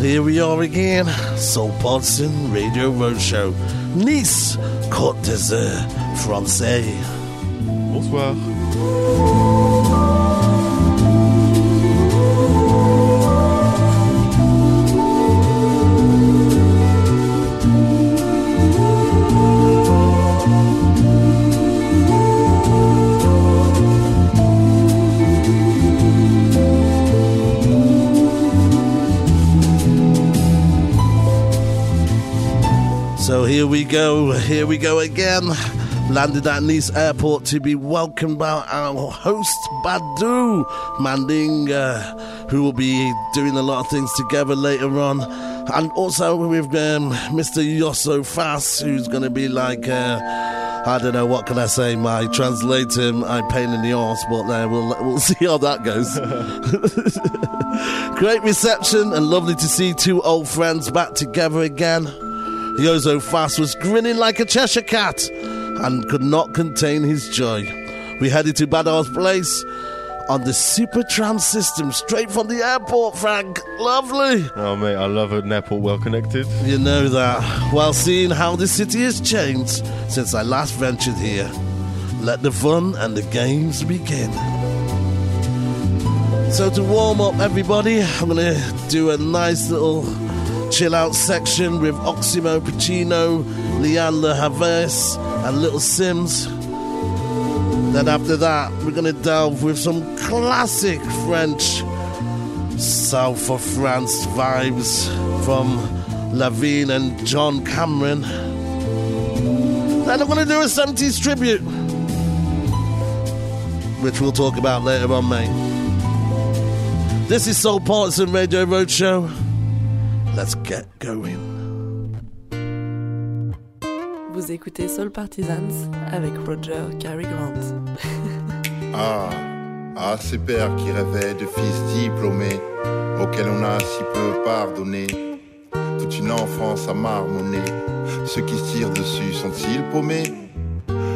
Here we are again. Soul Partisan Radio Roadshow. Nice, Côte d'Azur, Français. Bonsoir. We go, here we go again. Landed at Nice Airport to be welcomed by our host Badu Mandinga, who will be doing a lot of things together later on. And also with um, Mr. Yosso Fass, who's going to be like, uh, I don't know, what can I say? My translator, I pain in the arse, but uh, we'll, we'll see how that goes. Great reception and lovely to see two old friends back together again. Yozo Fast was grinning like a Cheshire cat and could not contain his joy. We headed to Badar's place on the Super Tram system straight from the airport, Frank. Lovely. Oh, mate, I love an airport well connected. You know that. While seeing how the city has changed since I last ventured here, let the fun and the games begin. So, to warm up everybody, I'm going to do a nice little chill out section with Oxmo Puccino, Leanne Havas, and Little Simz. Then after that, we're gonna delve with some classic French South of France vibes from Lavigne and John Cameron. Then I'm gonna do a 70s tribute, which we'll talk about later on, mate. This is Soul Partisan Radio Roadshow. Let's get going. Vous écoutez Soul Partisans avec Roger Cary Grant. Ah, ah, ces pères qui rêvaient de fils diplômés, auxquels on a si peu pardonné. Toute une enfance à marmonner, ceux qui se tirent dessus sont-ils paumés?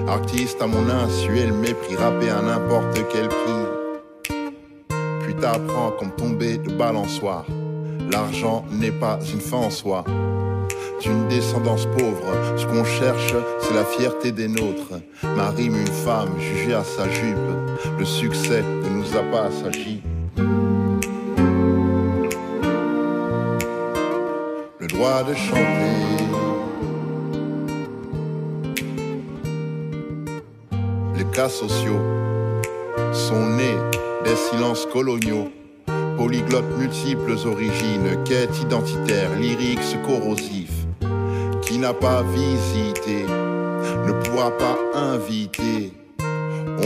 Artiste à mon insu et le mépris, rappé à n'importe quel prix. Puis t'apprends comme tomber de balançoire. L'argent n'est pas une fin en soi. D'une descendance pauvre, ce qu'on cherche, c'est la fierté des nôtres. Ma rime, une femme jugée à sa jupe. Le succès ne nous a pas assagi. Le droit de chanter. Les cas sociaux sont nés des silences coloniaux polyglottes multiples origines, quête identitaire, lyrique corrosif. Qui n'a pas visité ne pourra pas inviter.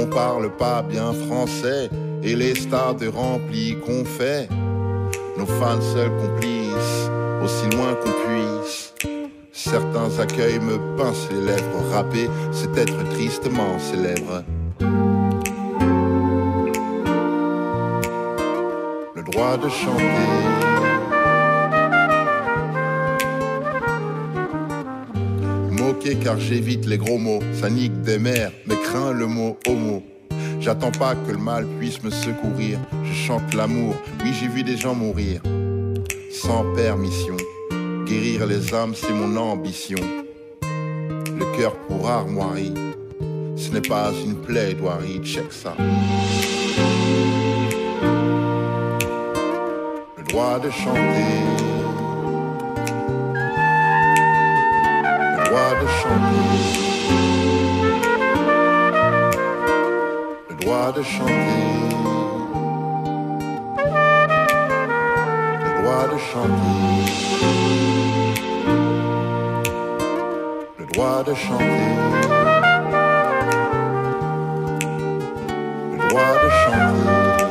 On parle pas bien français et les stades remplis qu'on fait. Nos fans seuls complices, aussi loin qu'on puisse. Certains accueils me pincent les lèvres. Rapper, c'est être tristement célèbre. De chanter. Moquer car j'évite les gros mots, ça nique des mers, mais crains le mot homo. J'attends pas que le mal puisse me secourir, je chante l'amour, oui j'ai vu des gens mourir. Sans permission, guérir les âmes c'est mon ambition. Le cœur pour armoirie, ce n'est pas une plaidoirie, check ça. Droit de chanter. Le droit de chanter. Le droit de chanter. Le droit de chanter. Le droit de chanter. Le droit de chanter.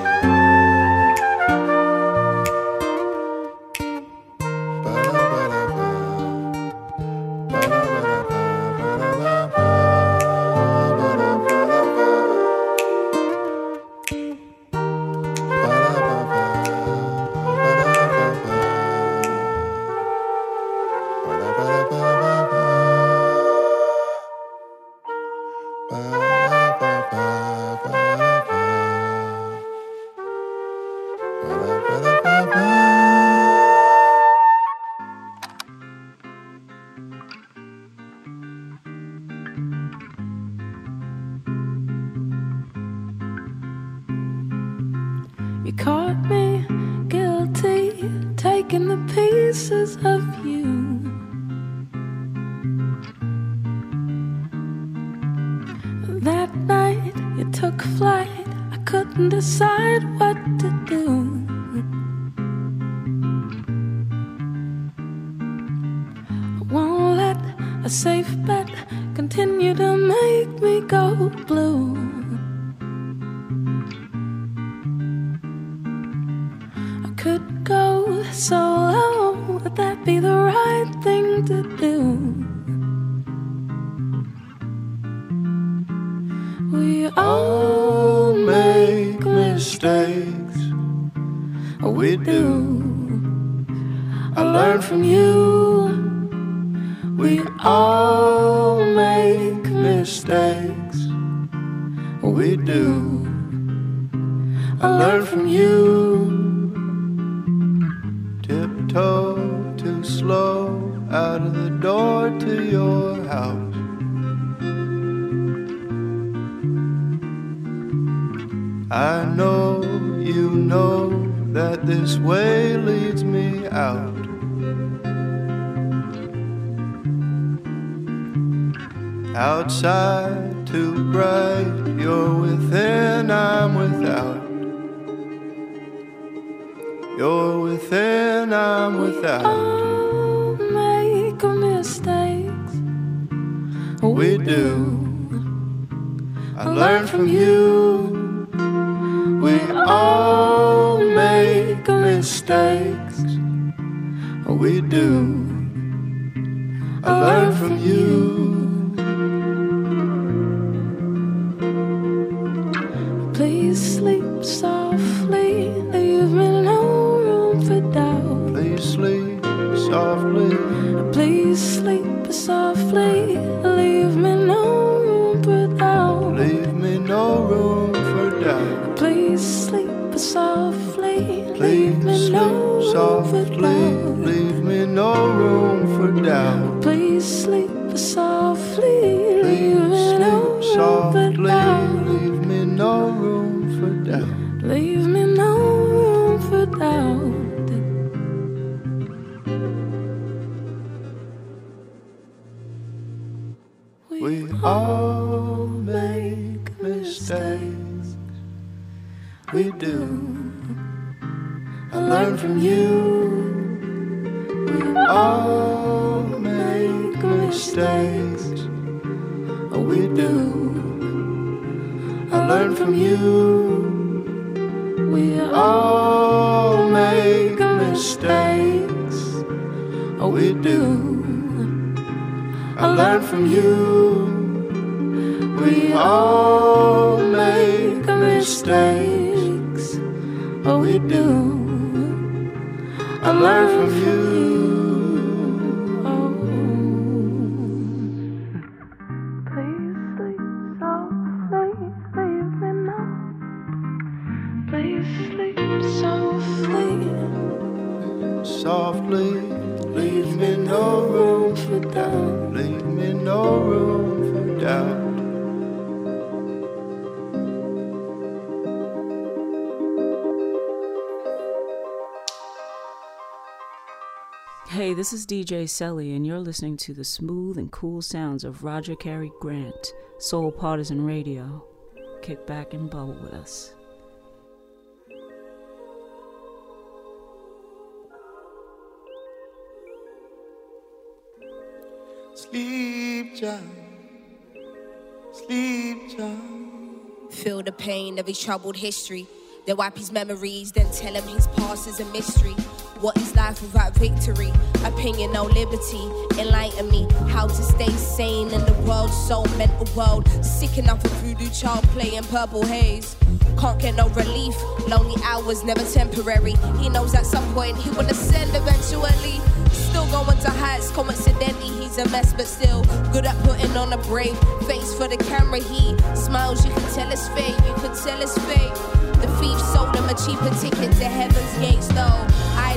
No this is DJ Selly, and you're listening to the smooth and cool sounds of Roger Cary Grant, Soul Partisan Radio. Kick back and bubble with us. Sleep, child. Sleep, child. Feel the pain of his troubled history. Then wipe his memories, then tell him his past is a mystery. What is life without victory? Opinion, no liberty. Enlighten me how to stay sane in the world, so mental world. Sick enough of voodoo child playing purple haze. Can't get no relief. Lonely hours, never temporary. He knows at some point he will ascend eventually. Still going to heights, coincidentally, he's a mess, but still good at putting on a brave face for the camera. He smiles, you can tell his fate, you can tell his fate. The thief sold him a cheaper ticket to heaven's gates, though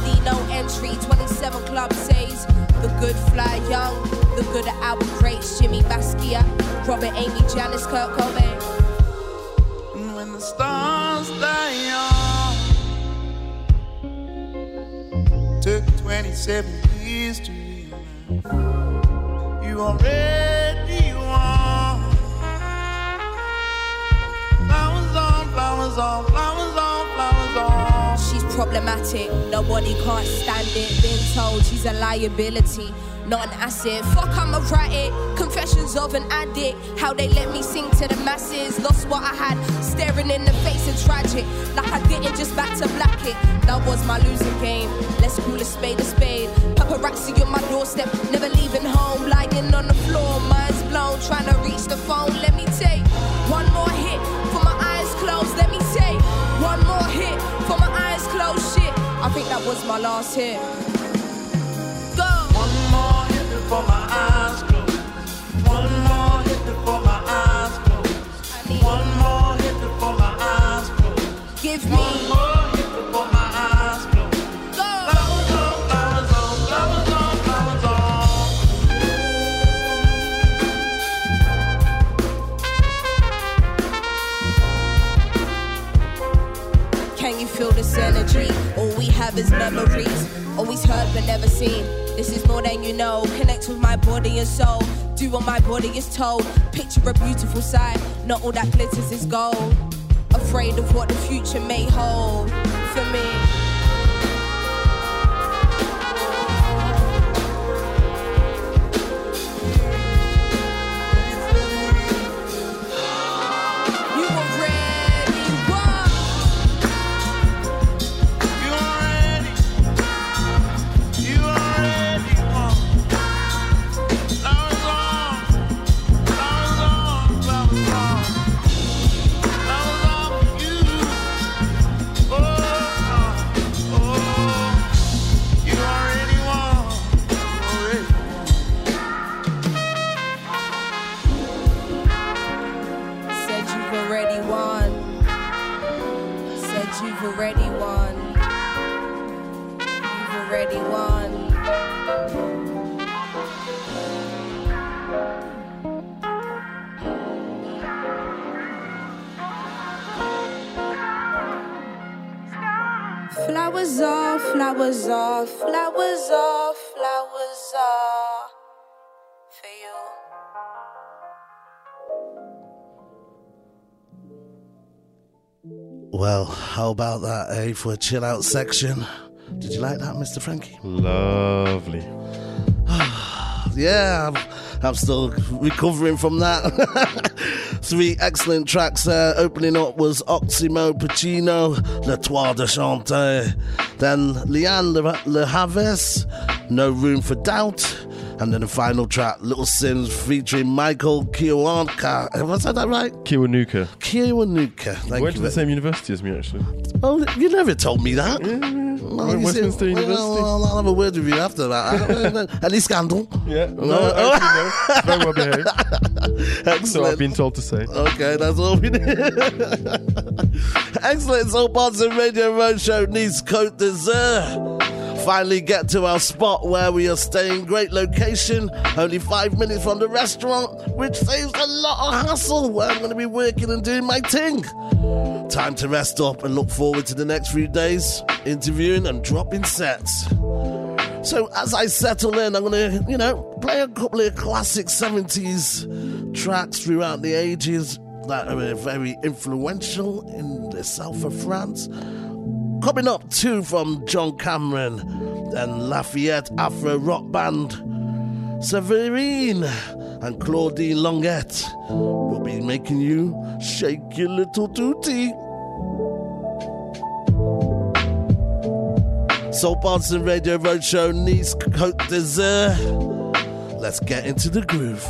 see no entry. 27 Club says, the good fly young, the good are our greats. Jimi Basquiat, Robert Amy, Janis, Kurt Cobain. And when the stars die young, took 27 years to realize you already won. Flowers on, flowers on, flowers problematic, nobody can't stand it. Been told she's a liability not an asset. Fuck, I'm a erratic. Confessions of an addict. How they let me sing to the masses. Lost what I had, staring in the face of tragic. Like I didn't just back to black it. That was my losing game. Let's call a spade a spade. Paparazzi on my doorstep, never leaving home. Lying on the floor, mind's blown. Trying to reach the phone. Let me take one more think that was my last hair. One more hit. for my eyes closed. One more hit before my eyes closed. One more hit before my eyes closed. Give me Can you feel this energy? All we have is memories. Always heard but never seen. This is more than you know. Connect with my body and soul. Do what my body is told. Picture a beautiful sight. Not all that glitters is gold. Afraid of what the future may hold for me. Flowers off, flowers off for you. Well, how about that, eh, for a chill out section? Did you like that, Mr. Frankie? Lovely. yeah, I'm, still recovering from that. Three excellent tracks there. Opening up was Oxmo Puccino, Le Droit de Chanter. Then Lianne Le, Le No Room for Doubt. And then the final track, Little Simz featuring Michael Kiwanuka. Have I said that right? Kiwanuka. Kiwanuka. Thank you. went to the same university as me, actually. Oh, you never told me that. Yeah. Well, Westminster see, University. Well, I'll have a word with you after that. Any scandal? Yeah. No, actually, no. Very well behaved. Excellent. So I've been told to say. Okay, that's all we need. Excellent. So, Partisan Radio Roadshow Nice Côte d'Azur finally get to our spot where we are staying. Great location, only five minutes from the restaurant, which saves a lot of hassle where I'm going to be working and doing my thing. Time to rest up and look forward to the next few days, interviewing and dropping sets. So as I settle in, I'm gonna, you know, play a couple of classic 70s tracks throughout the ages that are very influential in the south of France. Coming up too from John Cameron and Lafayette Afro Rock Band. Severine and Claudine Longet will be making you shake your little tootie. Soul Partisan Radio Roadshow Nice Côte d'Azur. Let's get into the groove.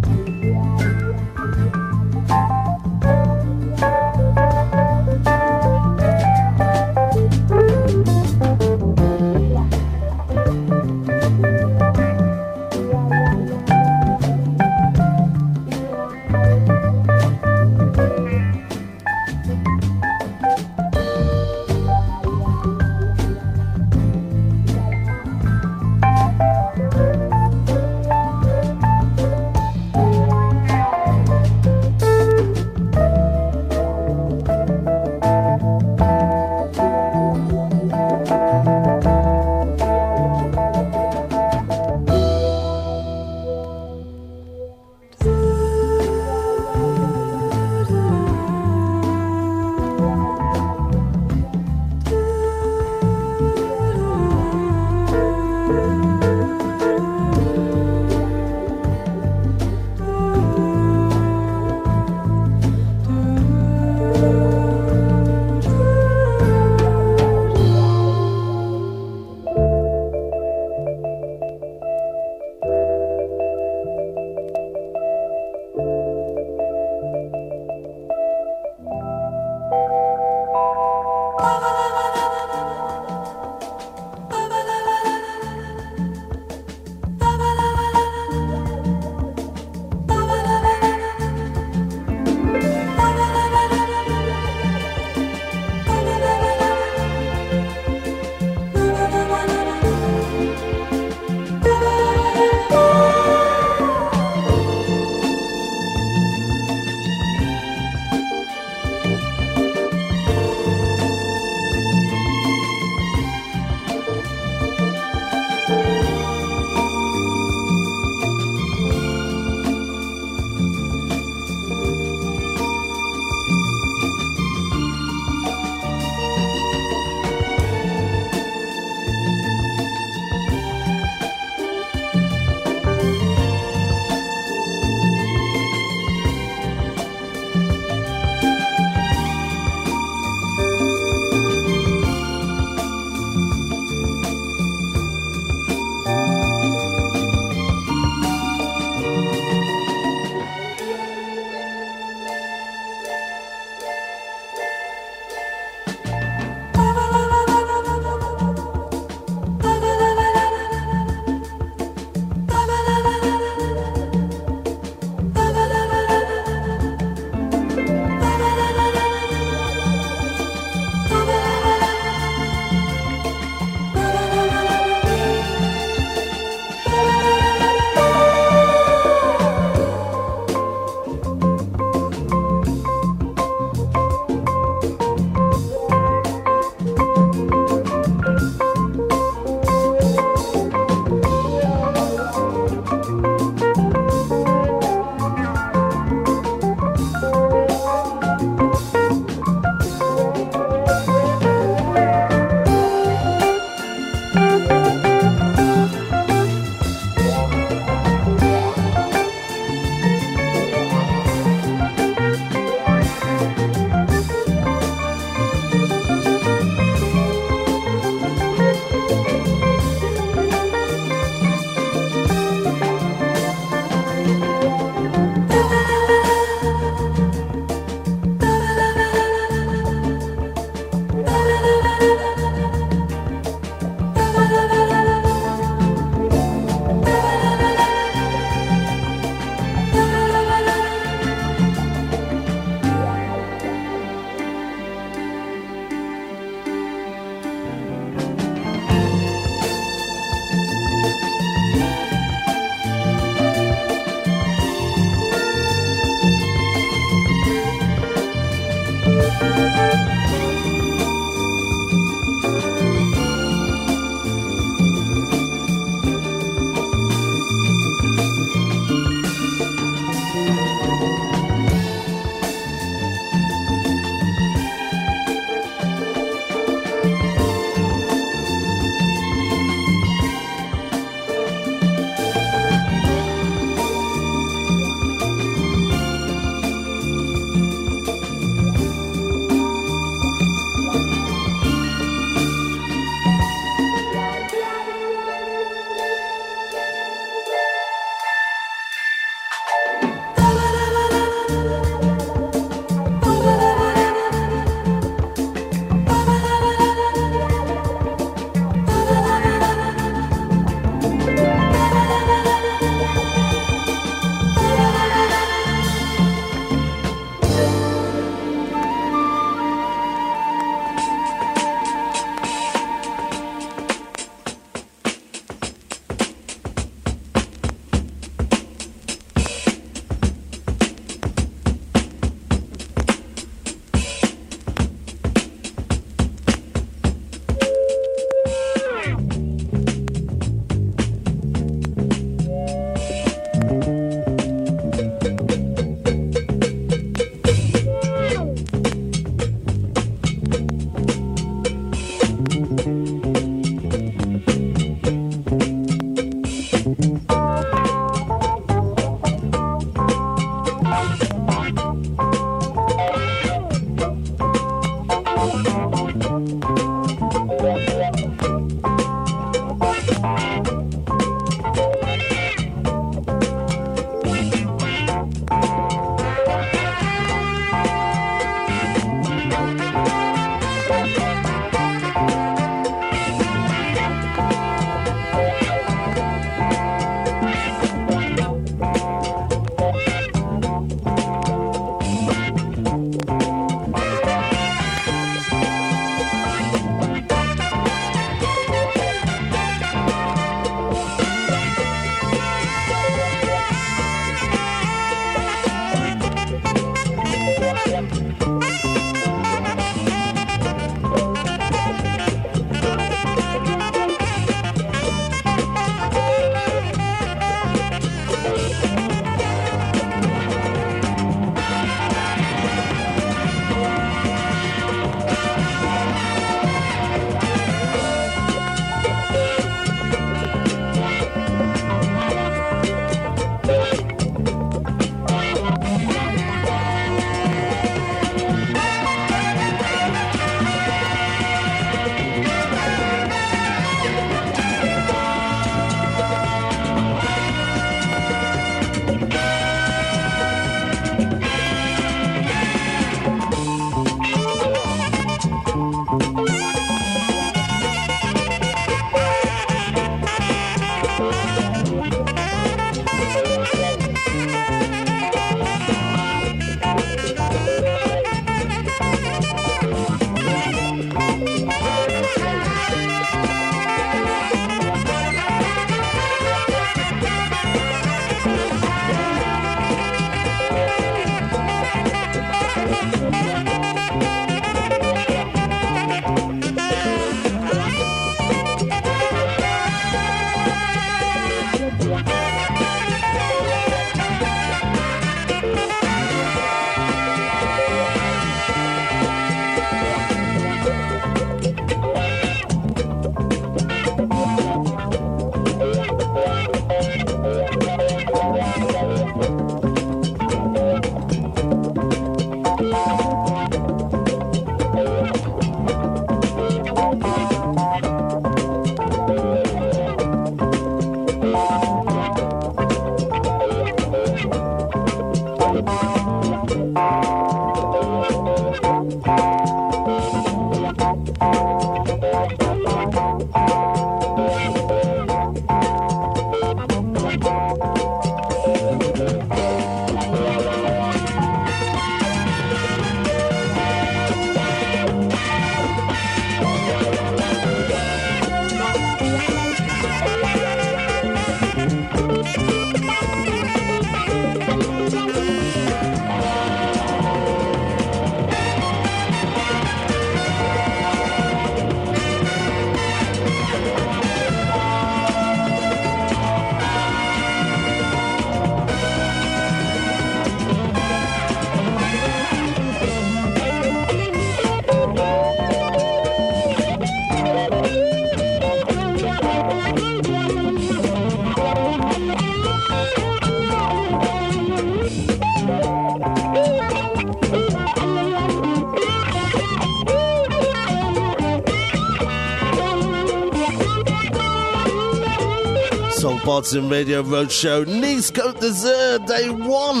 Boston Radio Roadshow, Nice Côte d'Azur, day one.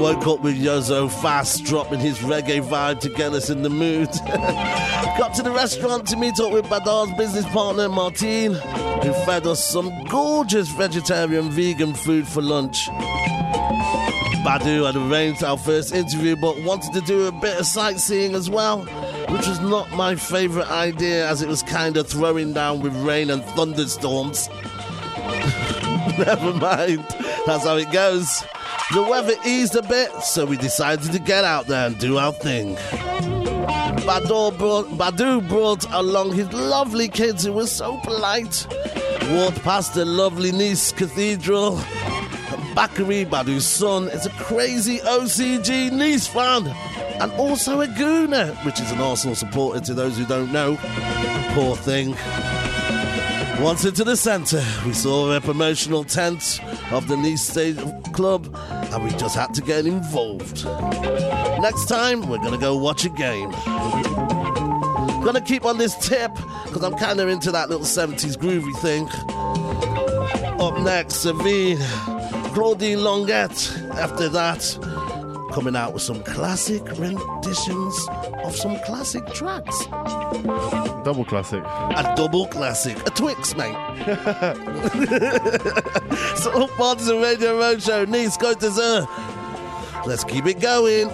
Woke up with Yozo fast, dropping his reggae vibe to get us in the mood. Got to the restaurant to meet up with Badar's business partner Martine, who fed us some gorgeous vegetarian vegan food for lunch. Badu had arranged our first interview but wanted to do a bit of sightseeing as well, which was not my favourite idea as it was kind of throwing down with rain and thunderstorms. Never mind, that's how it goes. The weather eased a bit, so we decided to get out there and do our thing. Badu brought, brought along his lovely kids who were so polite. Walked past the lovely Nice Cathedral. Bakary, Badu's son, is a crazy OGC Nice fan and also a Gooner, which is an Arsenal supporter to those who don't know. Poor thing. Once into the centre, we saw the promotional tent of the Nice State Club, and we just had to get involved. Next time, we're going to go watch a game. Gonna keep on this tip because I'm kind of into that little 70s groovy thing. Up next, Savine, Claudine Longet. After that, coming out with some classic renditions of some classic tracks. Double classic. A double classic. A Twix, mate. so, all part of the Radio Roadshow. Nice, go to zero. Let's keep it going.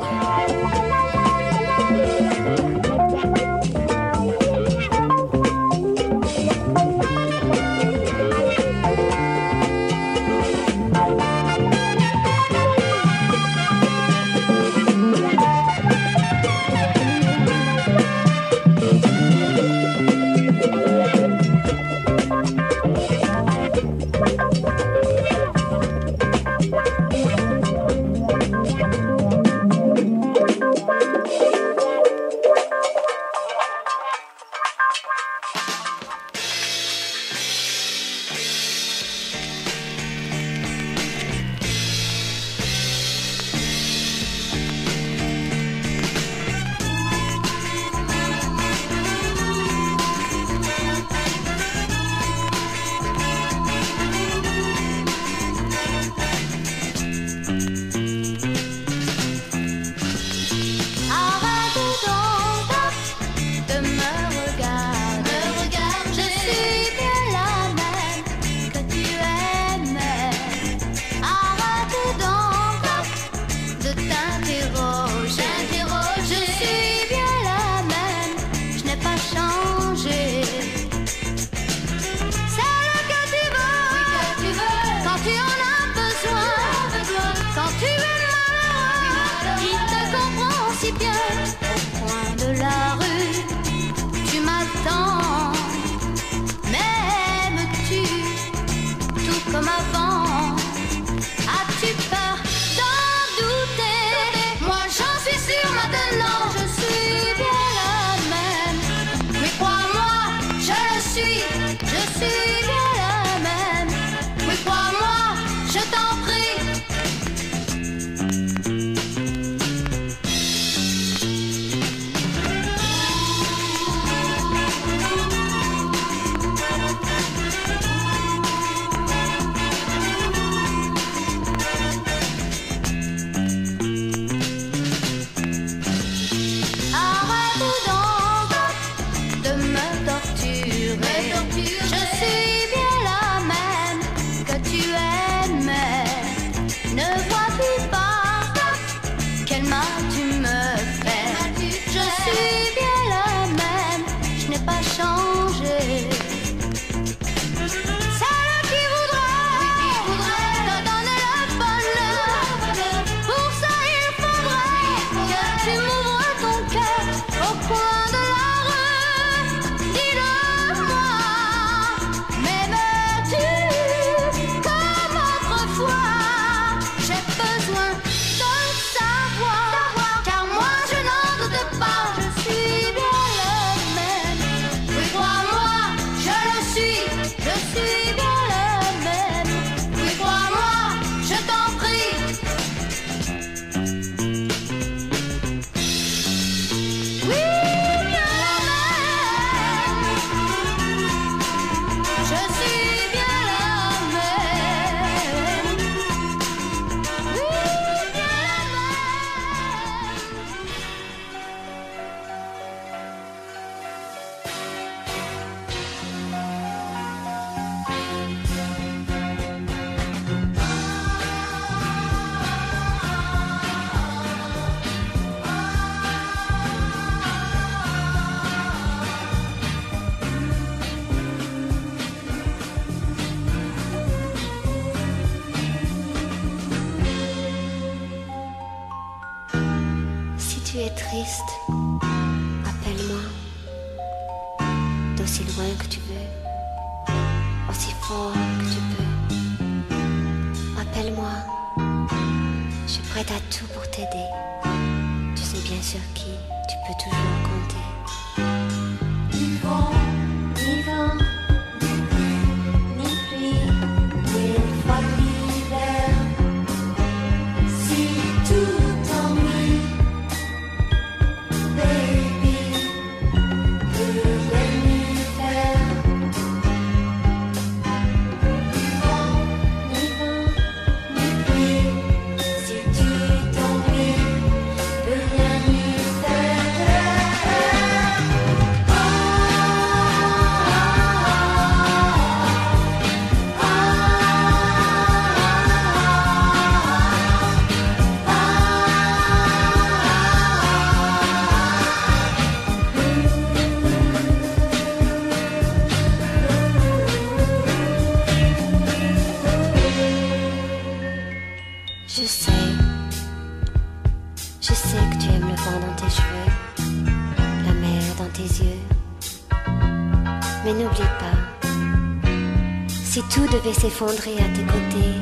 Devait s'effondrer à tes côtés,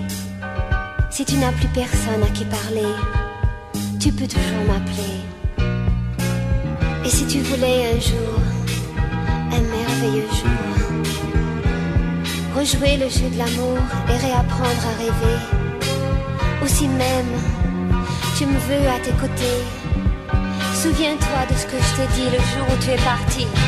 si tu n'as plus personne à qui parler, tu peux toujours m'appeler. Et si tu voulais un jour, un merveilleux jour, rejouer le jeu de l'amour et réapprendre à rêver, ou si même tu me veux à tes côtés, souviens-toi de ce que je t'ai dit le jour où tu es parti.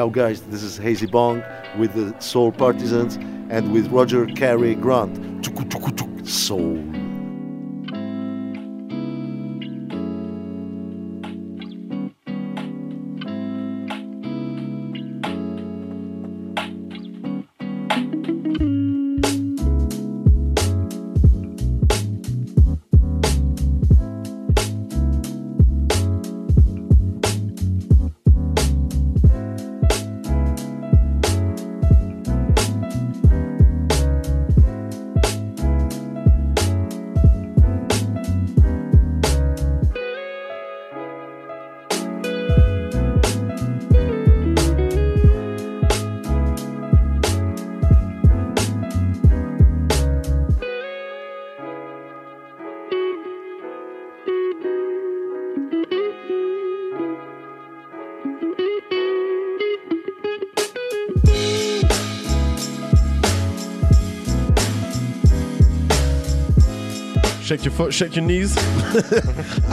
Yo, guys, this is Hazy Bong with the Soul Partisans and with Roger Carey Grant. Soul. Shake your foot, shake your knees.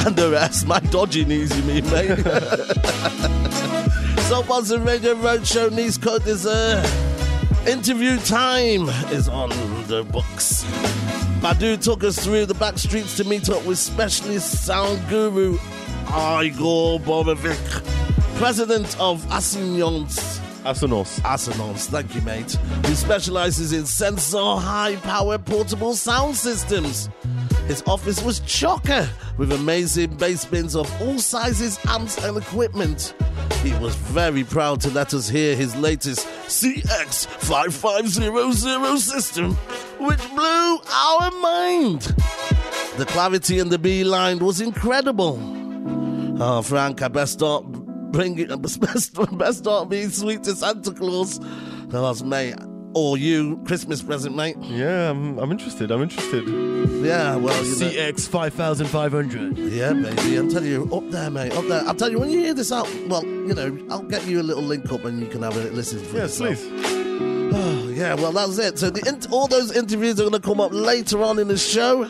And the rest, my dodgy knees, you mean, mate? so, Boston Radio Roadshow Nice Côte d'Azur. Interview time is on the books. Badu took us through the back streets to meet up with specialist sound guru Igor Borovic, president of Asignons. Asanos. Asanons, thank you, mate, who specializes in Senzor high power portable sound systems. His office was chocker with amazing bass bins of all sizes, amps, and equipment. He was very proud to let us hear his latest CX5500 system, which blew our mind. The clarity in the B line was incredible. Oh, Frank, I best start bringing, best, best start being sweet to Santa Claus. Oh, mate, or you, Christmas present, mate. Yeah, I'm, I'm interested. I'm interested. Yeah, well, you know. CX 5500. Yeah, baby, I'm telling you, up there, mate, up there. I'll tell you, when you hear this out, well, you know, I'll get you a little link up and you can have a listen for Yes, yourself. please. Oh, yeah, well, that's it. So the all those interviews are going to come up later on in the show.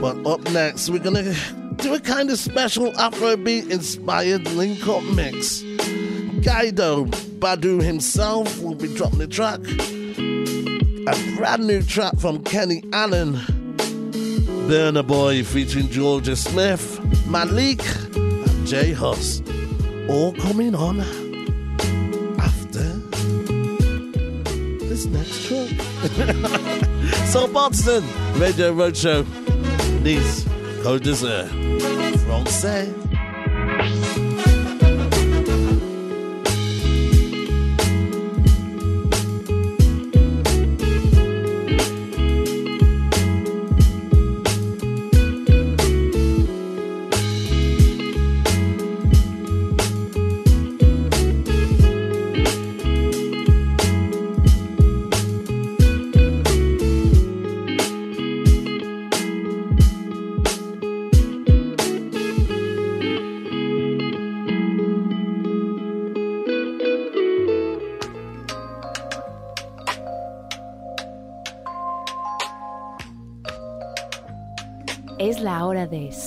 But up next, we're going to do a kind of special Afrobeat inspired link up mix. Guido Badu himself will be dropping the track. A brand new track from Kenny Allen. Burna Boy featuring Jorja Smith, Malik, and J Hus. All coming on after this next track. so, Boston, Radio Roadshow, Nice, Côte d'Azur, Francais.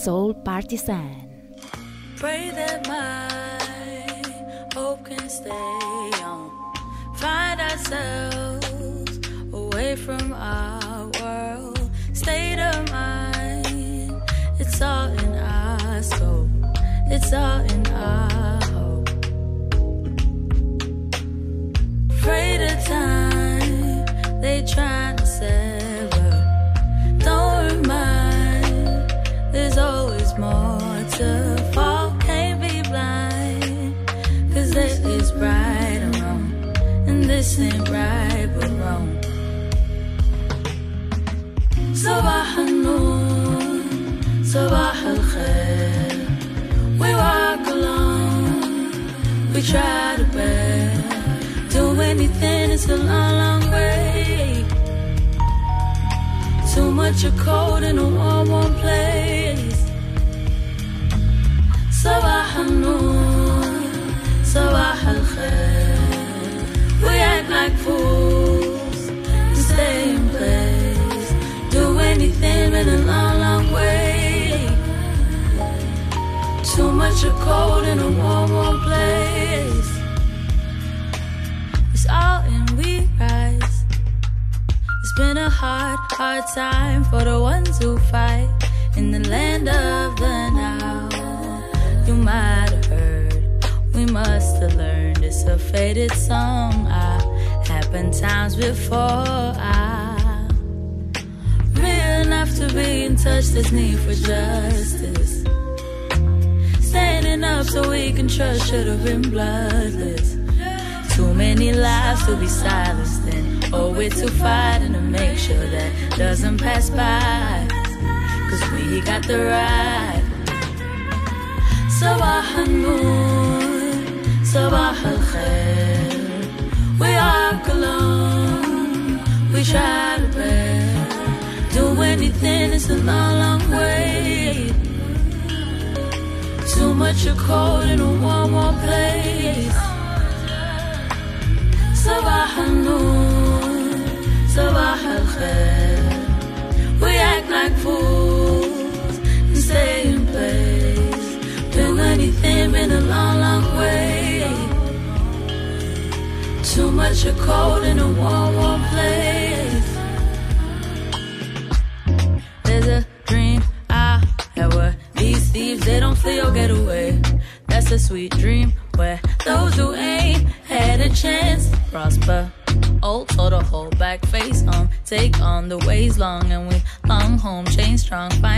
soul partisan.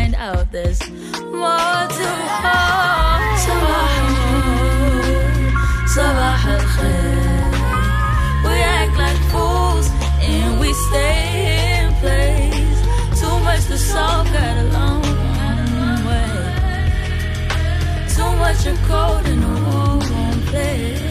find out there's more to hold. Sabah النور صباح We act like fools and we stay in place. Too much to solve, got a long, way. Too much of cold and a warm place.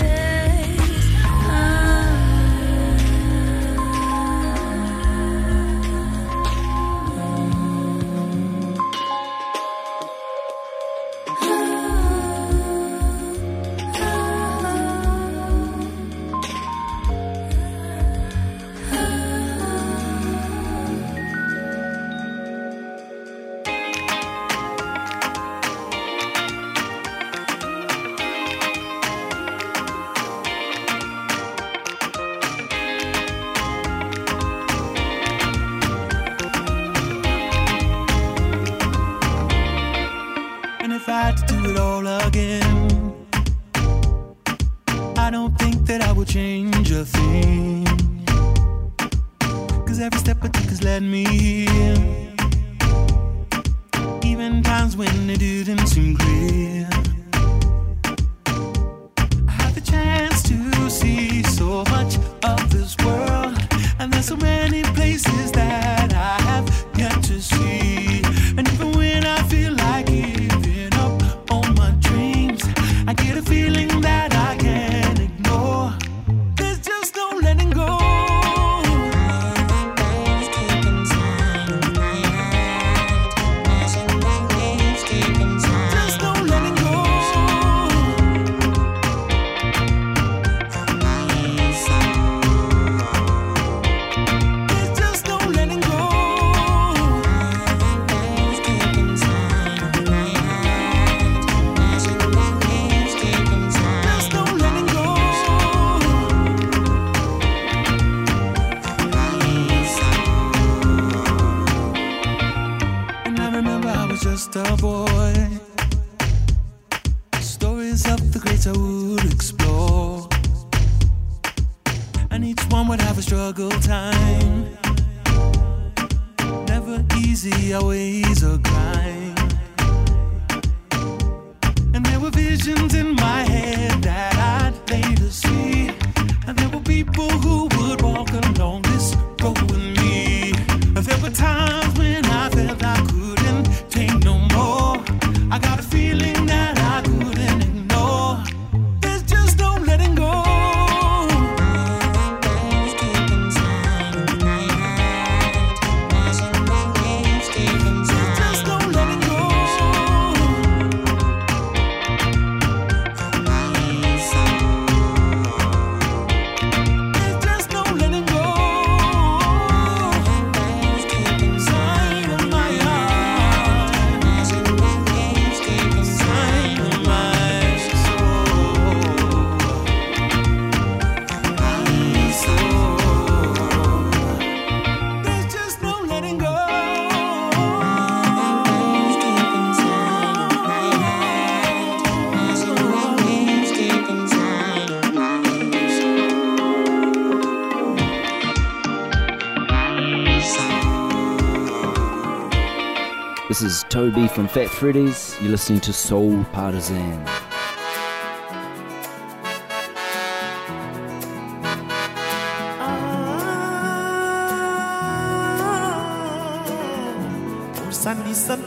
This is Toby from Fat Freddy's. You're listening to Soul Partisan.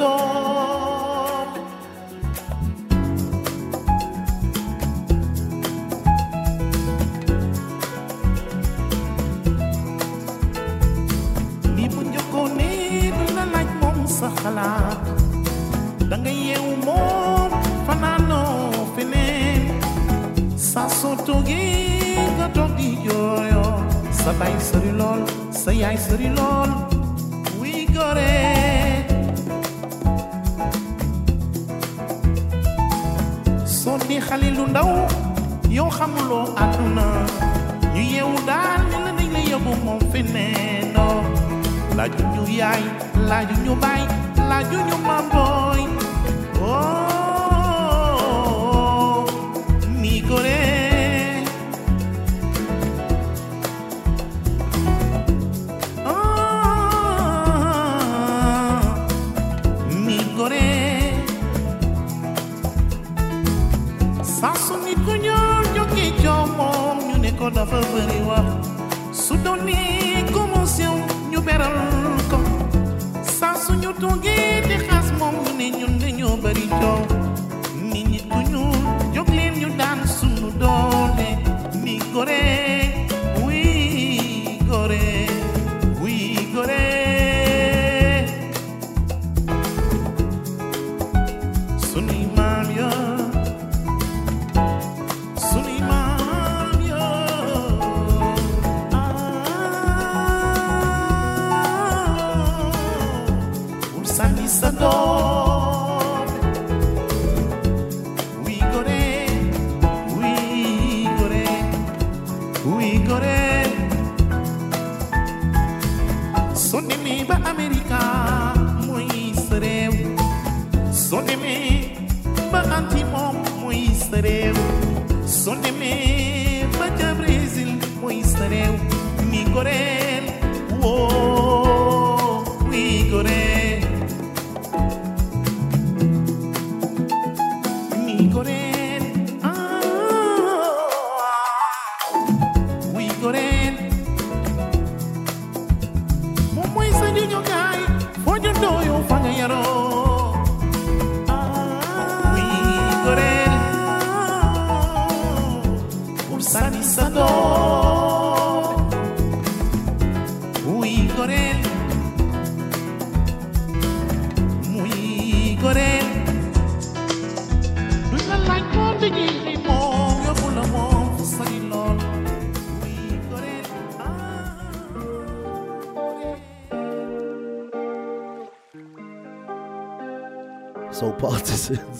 Ah,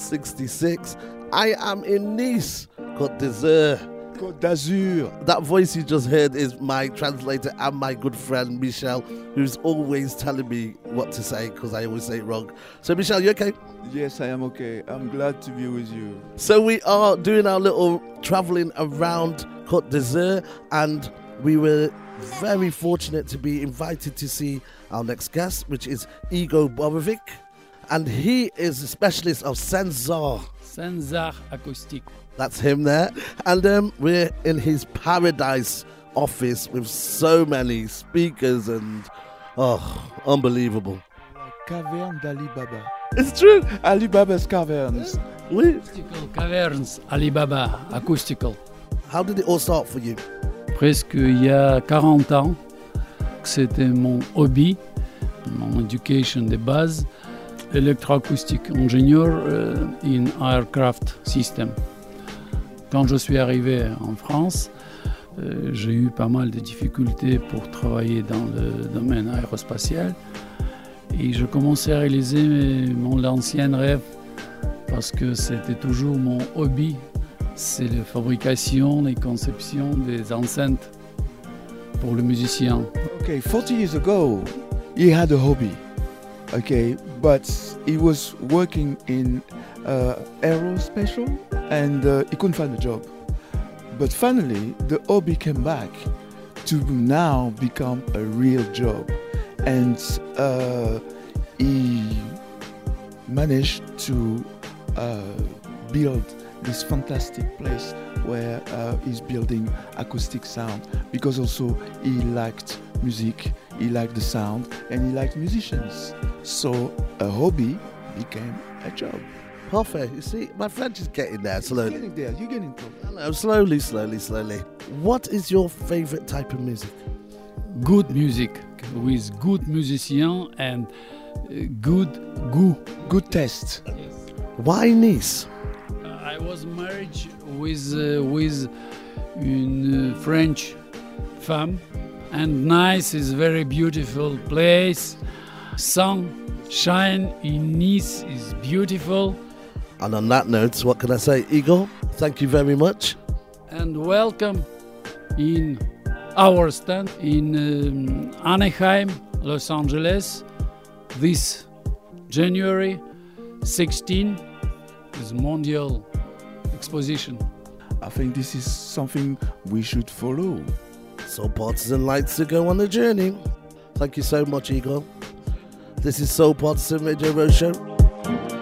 66. I am in Nice, Côte d'Azur. Côte d'Azur. That voice you just heard is my translator and my good friend Michel, who's always telling me what to say because I always say it wrong. So, Michel, you okay? Yes, I am okay. I'm glad to be with you. So, we are doing our little traveling around Côte d'Azur, and we were very fortunate to be invited to see our next guest, which is Igor Borovic. And he is a specialist of Senzor. Senzor Acoustic. That's him there. And um, we're in his paradise office with so many speakers and, oh, unbelievable. Cavern d'Alibaba. It's true. Alibaba's caverns. Oui. Acoustical Caverns, Alibaba, Acoustical. How did it all start for you? Presque il y a 40 ans, c'était mon hobby, mon éducation de base, électroacoustique, ingénieur euh, in aircraft system. Quand je suis arrivé en France, euh, j'ai eu pas mal de difficultés pour travailler dans le domaine aérospatial et je commençais à réaliser mon ancien rêve parce que c'était toujours mon hobby, c'est la fabrication et conception des enceintes pour le musicien. Okay, 40 years ago, he had a hobby. Okay, but he was working in uh, aerospatial and uh, he couldn't find a job. But finally, the hobby came back to now become a real job. And uh, he managed to uh, build this fantastic place where uh, he's building acoustic sound because also he liked music, he liked the sound, and he liked musicians. So a hobby became a job. Perfect. You see, my French is getting there You're slowly. getting there, you're getting close. Hello, slowly, slowly, slowly. What is your favorite type of music? Good music with good musician and uh, good goût. Good taste. Why Nice? I was married with uh, with une French femme, and Nice is very beautiful place. Sun, shine in Nice is beautiful. And on that note, what can I say? Igor, thank you very much. and welcome in our stand in um, Anaheim, Los Angeles, this January 16 is Mondial Exposition. I think this is something we should follow. Soul Partisan likes to go on a journey. Thank you so much, Igor. This is Soul Partisan Radio Roadshow.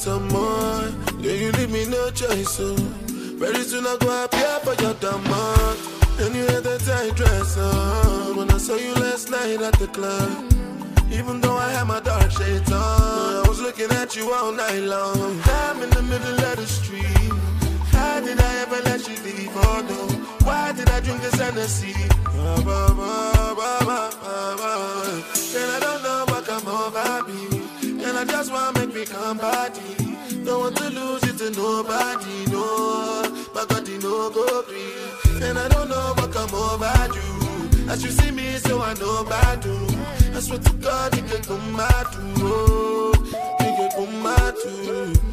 Some more. Yeah, you leave me no choice, so very soon I go appear for your demand. And you had that tight dress on when I saw you last night at the club. Even though I had my dark shades on, I was looking at you all night long. I'm in the middle of the street. How did I ever let you leave? Oh no, why did I drink this Hennessy? Ba, ba, ba, ba, ba, ba. And I don't know what come over me. I just want to make me come party. Don't want to lose it to nobody, no. My God, you no go green. And I don't know what come over you. As you see me, so I know bad do. I swear to God, you can come out to. Oh, you can come out to.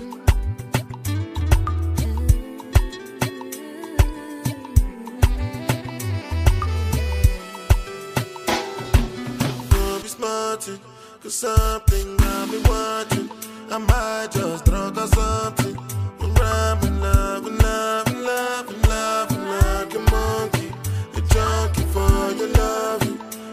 Smarting, cause watching. I just drunk or something. Loving, loving, loving like a monkey. A for your.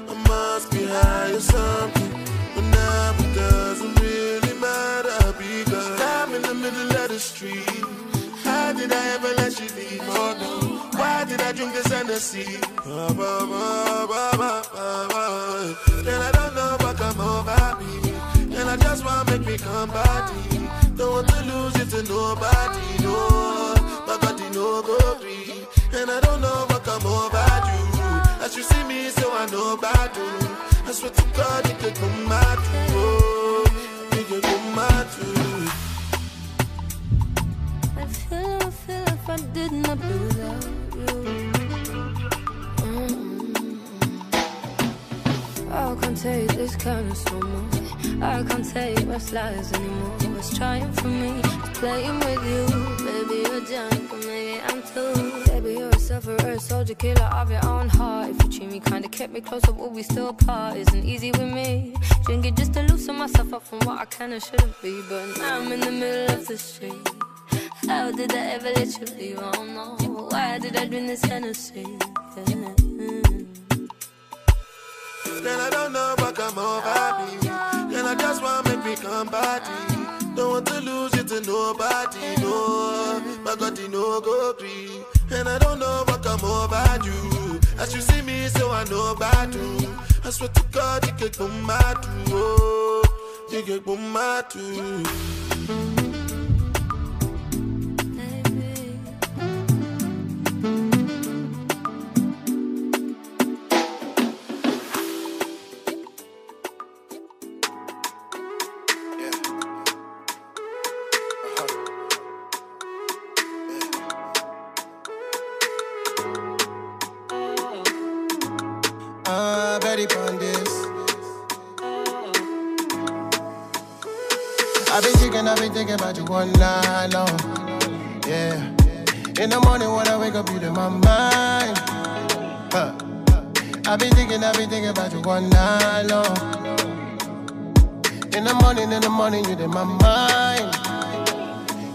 I must be high or something. But now it doesn't really matter because I'm in the middle of the street. How did I ever let you leave? Oh. Why did I drink this Hennessy? Party. Don't want to lose it to nobody, no. My body no go green. And I don't know what come over you. As you see me, so I know about you. I swear to God, you could come out. Oh, you could come out to. I feel, I feel if I did not you. Mm. I can't take this kind of so much. I can't take my lies anymore. It's trying for me, playing with you. Baby, you're drunk, or maybe I'm too. Baby, you're a sufferer, soldier, killer of your own heart. If you treat me kinda, kept me closer, would we still part? Isn't easy with me. Drink it just to loosen myself up from what I can and shouldn't be. But now I'm in the middle of the street. How did I ever let you leave? I don't know. Why did I drink this Hennessy? Yeah. Girl, I don't know what come over. Girl, I just want to make me come party. Don't want to lose you to nobody, no. My God, you no go green. And I don't know what come over you. As you see me, so I know about you. I swear to God, you can come my to. Oh, you can come my too. My mind. Huh. I've been thinking, I've been thinking about you one night long. In the morning, in the morning, you're in my mind.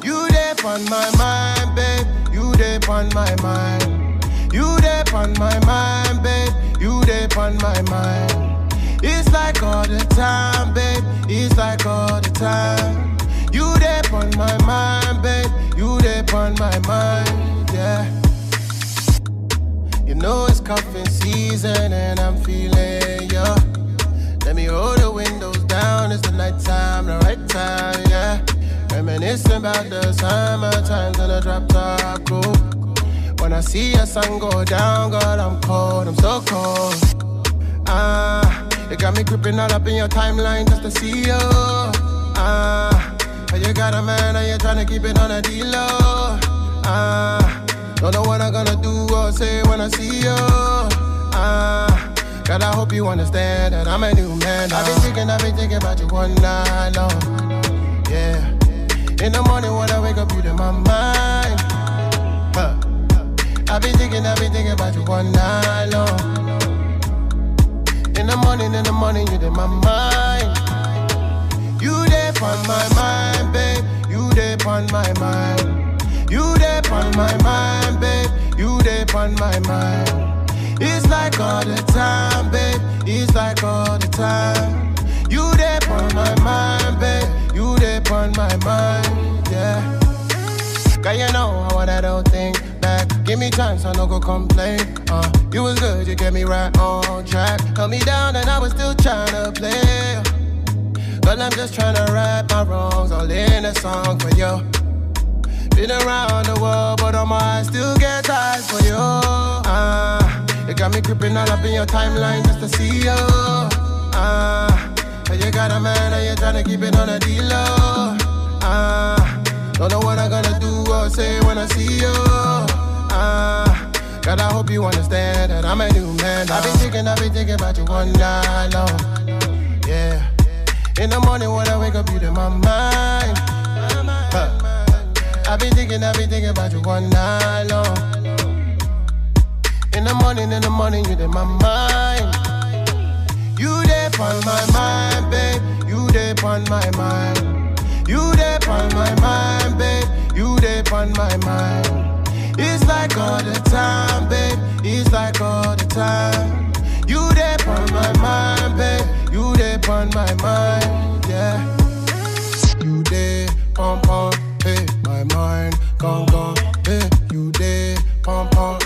You there on my mind, babe. You there on my mind. You there on my mind, babe. You there on my mind. It's like all the time, babe. It's like all the time. You there on my mind, babe. You there on my mind, know it's cuffing season and I'm feeling ya. Let me roll the windows down. It's the nighttime, the right time, yeah. Reminiscing about the summer times in a drop top cool. When I see a sun go down, God, I'm cold, I'm so cold. Ah, you got me creeping all up in your timeline just to see you. Ah, and you got a man and you're trying to keep it on a D-low. Ah, don't know what I'm gonna do or say when I see you. Ah, God, I hope you understand that I'm a new man. Now. I've been thinking, I've been thinking about you one night long. Yeah. In the morning when I wake up, you're in my mind. Huh. I've been thinking, I've been thinking about you one night long. In the morning, in the morning, you in my mind. You there on my mind, babe. You there on my mind. You there on my mind, babe. You there on my mind. It's like all the time, babe. It's like all the time. You there on my mind, babe. You there on my mind, yeah. Cause you know how I don't think back. Give me chance, I no go complain. Uh, you was good, you get me right on track. Held me down and I was still trying to play. But I'm just trying to right my wrongs all in a song for you. Been around the world, but on my still get eyes for you. Ah, you got me creeping all up in your timeline just to see you. Ah, you got a man and you're trying to keep it on a D-low. Ah, don't know what I'm gonna do or say when I see you. Ah, God, I hope you understand that I'm a new man. I've been thinking, I've been thinking about you one night long. Yeah. In the morning when I wake up, you're in my mind. I've been thinking, I've been thinking about you one night long. In the morning, in the morning, you in my mind. You there on my mind, babe. You there on my mind. You there on my mind, babe. You there on my mind. It's like all the time, babe. It's like all the time. You there on my mind, babe. You there on my mind, yeah. You there, pom pom, mind, gone gone, hey. Eh, you there, pom pom,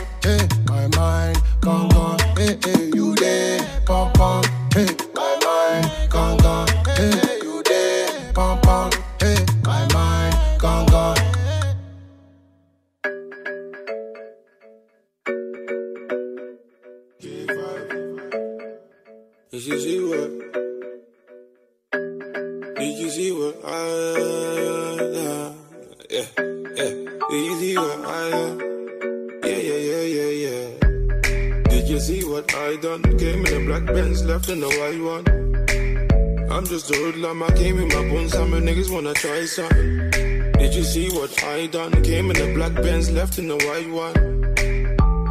Left in the white one. I'm just a hoodlum, I came in my bones, some niggas wanna try something. Did you see what I done? Came in the black Benz, left in the white one.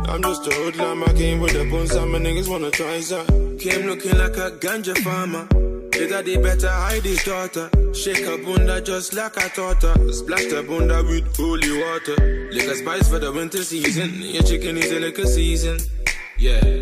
I'm just a hoodlum, I came with the bones, some niggas wanna try something. Came looking like a ganja farmer. The daddy better hide his daughter. Shake her bunda just like I taught her. Splash the bunda with holy water. Liquor spice for the winter season. Your chicken is a liquor season. Yeah.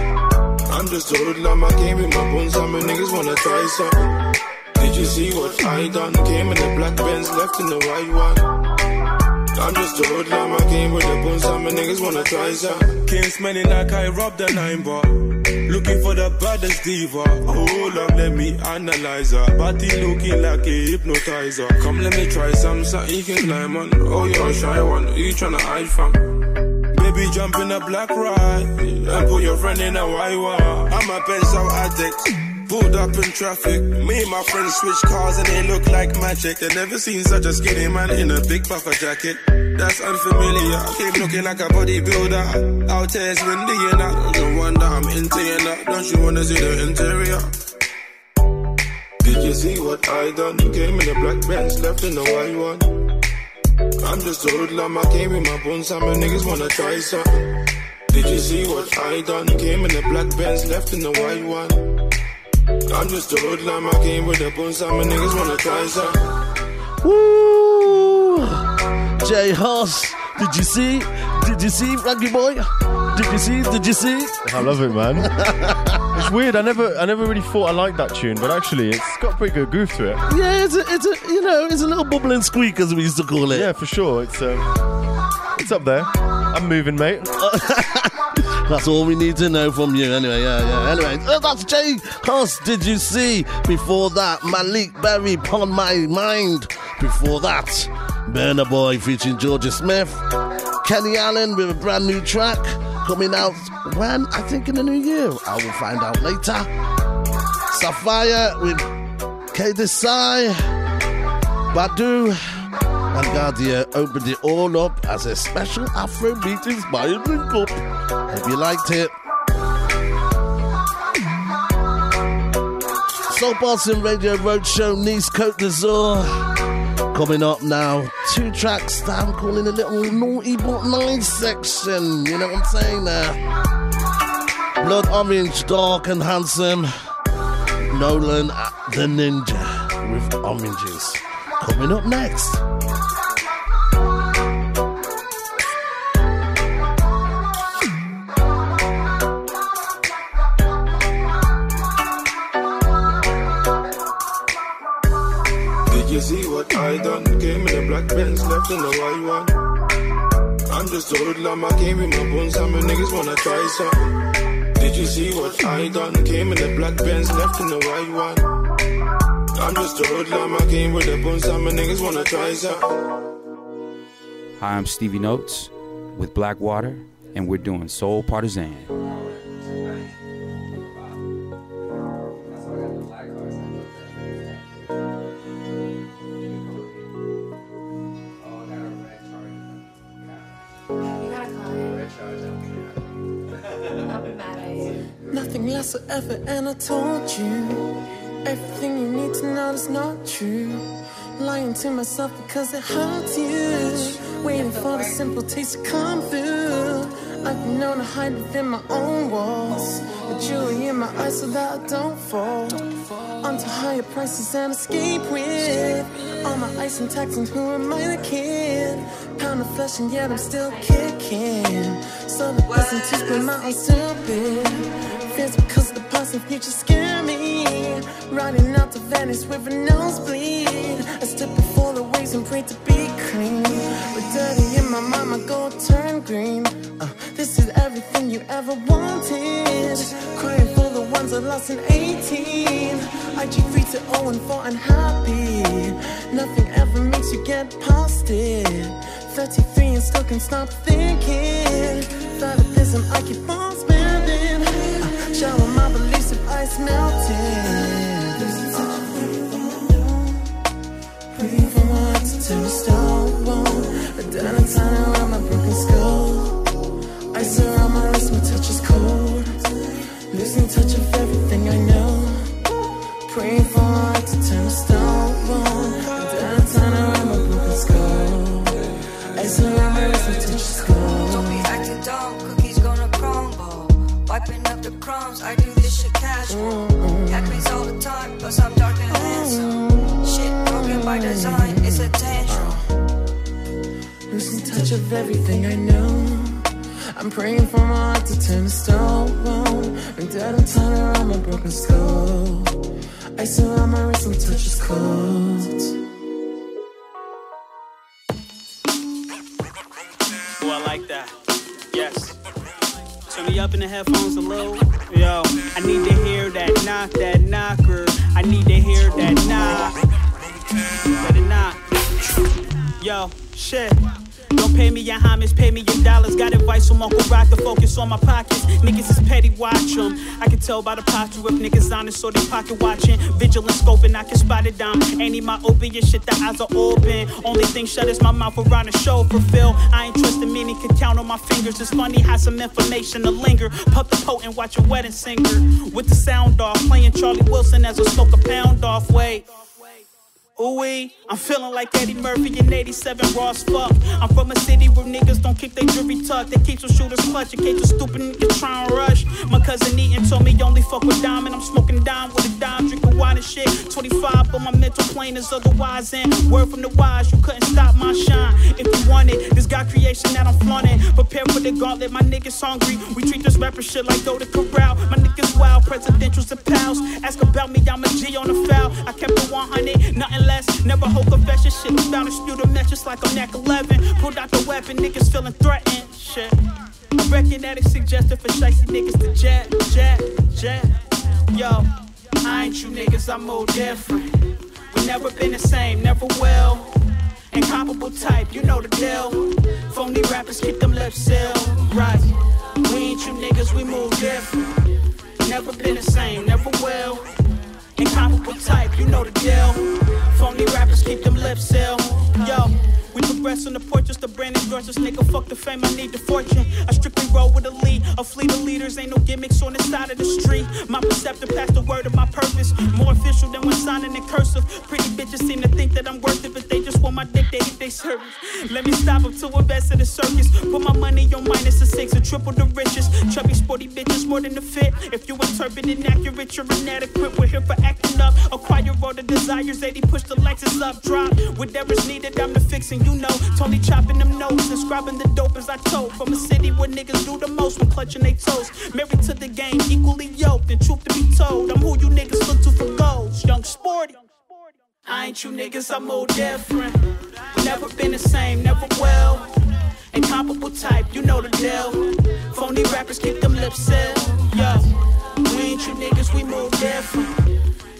I'm just a hoodlum, I came with my bones, some niggas wanna try something. Did you see what I done? Came in a black Benz, left in the white one. I'm just a hoodlum, I came with the bones, some niggas wanna try something. Came smelling like I robbed a nine bar. Looking for the baddest diva. Hold up, let me analyze her. Body looking like a hypnotizer. Come, let me try some, something you can climb on. Oh, you're a shy one. You tryna hide from? Baby, jump in a black ride and put your friend in a white one. I'm a pencil addict. Pulled up in traffic. Me and my friends switch cars and they look like magic. They never seen such a skinny man in a big puffer jacket. That's unfamiliar. Came looking like a bodybuilder. Out here it's windy and I don't wonder I'm into you now. Don't you wanna see the interior? Did you see what I done? Came in a black Benz, left in a white one. I'm just a hoodlum, I came with my bones, some niggas wanna try something. Did you see what I done? Came in the black Benz, left in the white one. I'm just a hoodlum, I came with the bones, some niggas wanna try something. Woo! J Hus, did you see? Did you see, Ruggy Boy? Did you see? Did you see? I love it, man. it's weird. I never, I never really thought I liked that tune, but actually, it's got a pretty good groove to it. Yeah, it's a, it's a, you know, it's a little bubbling squeak as we used to call it. Yeah, for sure. It's, um, it's up there. I'm moving, mate. That's all we need to know from you, anyway. Yeah, yeah. Anyway, uh, that's J Hus. Did you see? Before that, Malik Berry, Pon My Mind. Before that, Burna Boy featuring Jorja Smith. Kenny Allen with a brand new track coming out when? I think in the new year. I will find out later. Sapphire with K Desai, Badu, and Guardia opened it all up as a special Afrobeat inspired link up. Hope you liked it. Soul Partisan Radio Roadshow Nice Côte d'Azur. Coming up now, two tracks that I'm calling a little naughty but nice section. You know what I'm saying there? Blood Orange, Dark and Handsome. Nolan the Ninja with Oranges. Coming up next. I done? Came in a black Benz, left in a white one. I'm just a hoodlum, I came with my bones, some niggas wanna try something. Did you see what I done? Came in a black Benz, left in a white one. I'm just a hoodlum, I came with the bones, some niggas wanna try something. Hi, I'm Stevie Notes with Blackwater, and we're doing Soul Partisan. Lasts forever, and I told you everything you need to know is not true. Lying to myself because it hurts you. Waiting for the simple taste to come through. I've been known to hide within my own walls. The jewelry in my eyes so that I don't fall. Onto higher prices and escape with all my ice and tax and who am I the kid? Pound of flesh and yet I'm still kicking. So the lesson to my own stupid. Fears because the past and future scare me. Riding out to Venice with a nosebleed. I step before the waves and pray to be clean. With dirty in my mind, my gold turn green. Uh, this is everything you ever wanted. Crying for the ones I lost in 18. IG 3 to 0 and 4 unhappy. Nothing ever makes you get past it. 33 and still can stop thinking. Fanatism, I keep on. Shower my beliefs if ice melting. For my heart to turn to. Tell by the posture if niggas honest so they pocket watching. Vigilant scoping, I can spot it down. Ain't need my opiate shit, the eyes are open. Only thing shut is my mouth around the show fulfill. I ain't trusting many, could count on my fingers. It's funny how some information to linger. Puff the potent, watch a wedding singer. With the sound off, playing Charlie Wilson as I smoke a pound off. Wait. Ooh, I'm feeling like Eddie Murphy in 87 Ross fuck. I'm from a city where niggas don't keep their jewelry tucked. They keep some shooters clutch in case a stupid nigga try and rush. My cousin Eaton told me only fuck with diamond. I'm smoking dime with a dime, drinking wine and shit. 25, but my mental plane is otherwise. And word from the wise, you couldn't stop my shine. If you want it, this God creation that I'm flaunting. Prepare for the gauntlet, my niggas hungry. We treat this rapper shit like Doda Corral. My niggas wild, presidentials and pals. Ask about me, I'm a G on the foul. I kept it 100, nothing less. Never hold confession shit. To spew the mess just like I'm neck 11. Pulled out the weapon, niggas feeling threatened. Shit. I reckon that it's suggested for shicey niggas to jet, jet, jet. Yo, I ain't you niggas, I'm more different. We never been the same, never will. Incomparable type, you know the deal. Phony rappers keep them lips sealed, right? We ain't you niggas, we move different. Never been the same, never will. Incomparable type, you know the deal. Phony rappers keep them lips sealed. Yo, we progress on the portraits, the brand endorses. Nigga, fuck the fame, I need the fortune. I strictly roll with a lead. A fleet of leaders, ain't no gimmicks on the side of the street. My perceptor passed the word of my purpose. More official than when signing in cursive. Pretty bitches seem to think that I'm worth it, but they just want my dick, they hate they service. Let me stop them to invest in the circus. Put my money on minus a six and triple the riches. Chubby, sporty bitches more than a fit. If you interpret inaccurate, you're inadequate. We're here for acting up. Acquire all the desires, 80 push the Lexus up, drop. Whatever's needed, I'm the fixing, you know. Tony chopping them notes, inscribing the dope as I told. From a city where niggas do the most when clutching they toes. Married to the game, equally yoked. And truth to be told, I'm who you niggas look to for goals. Young sporty. I ain't you niggas, I'm more different. Never been the same, never will. Incomparable type, you know the deal. Phony rappers keep them lips sealed. Yo, we ain't you niggas, we move different.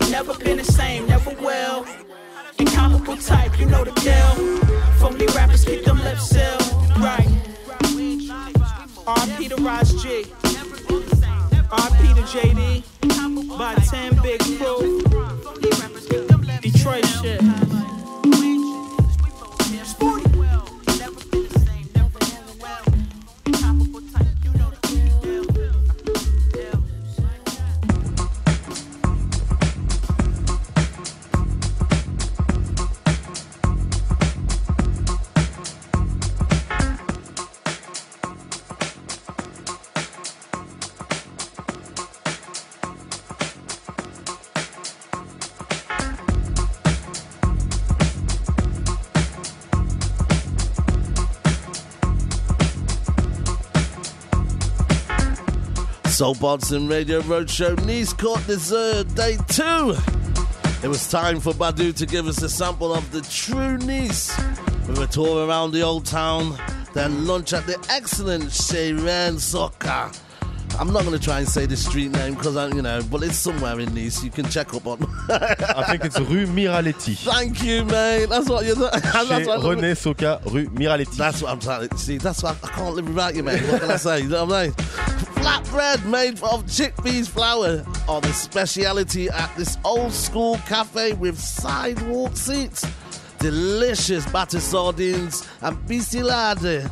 Never been the same, never will. Incomparable type, you know the deal. Phony rappers keep them lips sealed. Right. RP to Raj G. RP to JD. By 10 Big Crew. Detroit shit. Soul Partisan Radio Roadshow Nice Côte d'Azur Day 2. It was time for Badu to give us a sample of the true Nice with a tour around the old town, then lunch at the excellent Chez René Socca. I'm not going to try and say the street name because I, you know, but it's somewhere in Nice. You can check up on. I think it's Rue Miralhéti. Thank you, mate. That's what you're. That's Chez what René Socca, Rue Miralhéti. That's what I'm trying to see. That's why I can't live without you, mate. What can I say? You know what I'm saying? Flatbread made of chickpeas flour are the speciality at this old school cafe with sidewalk seats. Delicious batter sardines and pissaladière.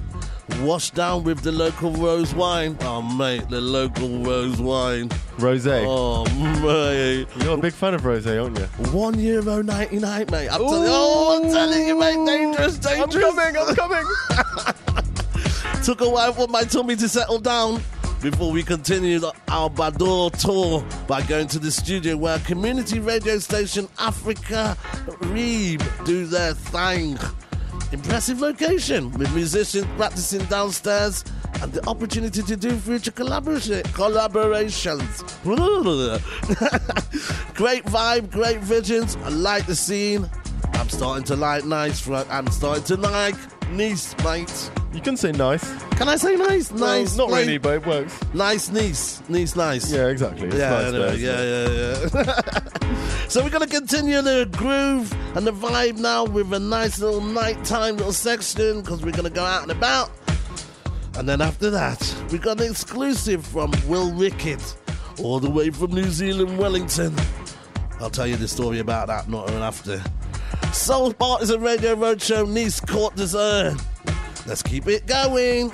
Washed down with the local rose wine. Oh, mate, the local rose wine. Rosé. Oh, mate. You're a big fan of rosé, aren't you? One euro ninety nine, mate. I'm telling oh, I'm telling you, mate, dangerous, dangerous. I'm coming, I'm coming. Took a while for my tummy to settle down before we continued our Bador tour by going to the studio where community radio station Africa Reeb do their thing. Impressive location with musicians practicing downstairs and the opportunity to do future collaboration, collaborations. great vibe, great visions. I like the scene. I'm starting to like nice. I'm starting to like Nice, mate. You can say nice. Can I say nice? Well, Nice. not really, but it works. Nice niece. Niece nice. Yeah, exactly. It's yeah, nice anyway, there, isn't yeah, yeah, yeah. so we're going to continue the groove and the vibe now with a nice little nighttime little section because we're going to go out and about. And then after that, we got an exclusive from Will Rickett, all the way from New Zealand, Wellington. I'll tell you the story about that not long after. Soul Partisan Radio Roadshow, Nice Côte d'Azur. Let's keep it going.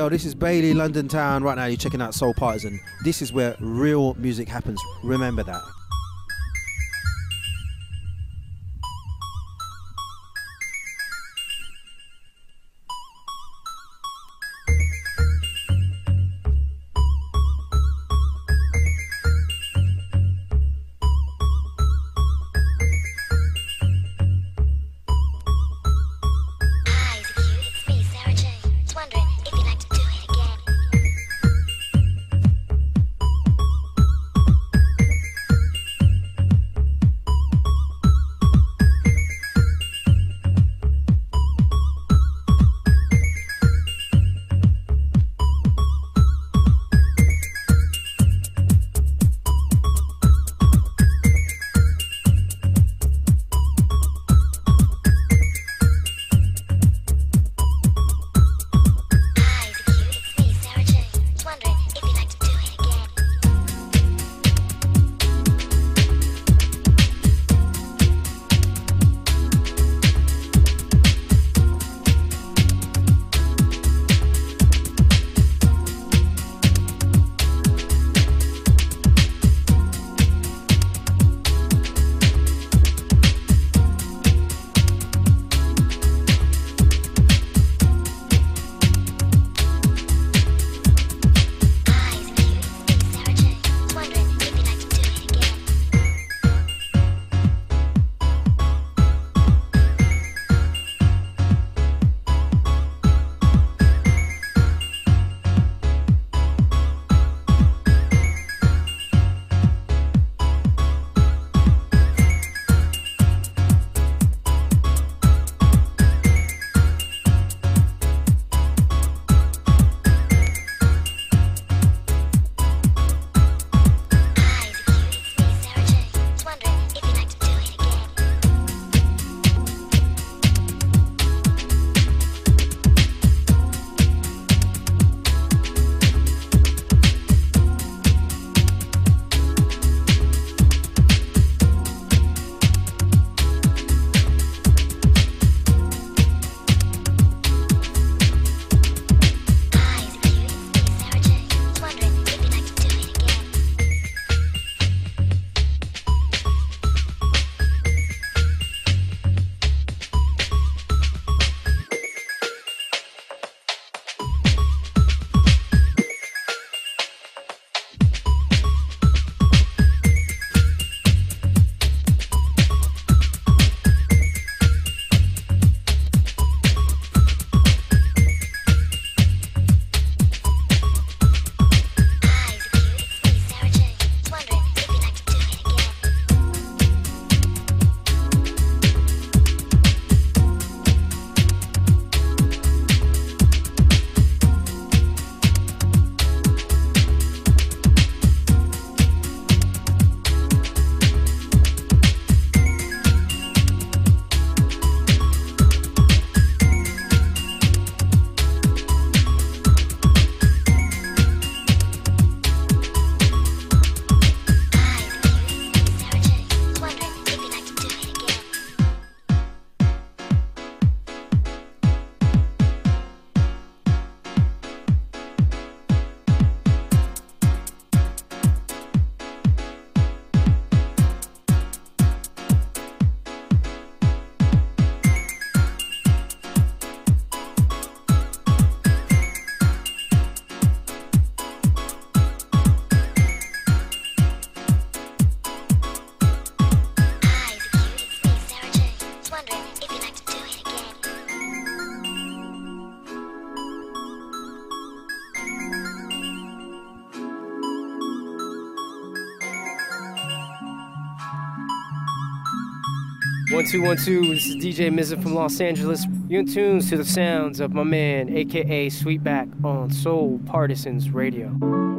Yo, this is Bailey, London Town. Right now, you're checking out Soul Partisan. This is where real music happens. Remember that. One two one two. This is DJ Mizza from Los Angeles. You're in tune to the sounds of my man, aka Sweetback, on Soul Partisans Radio.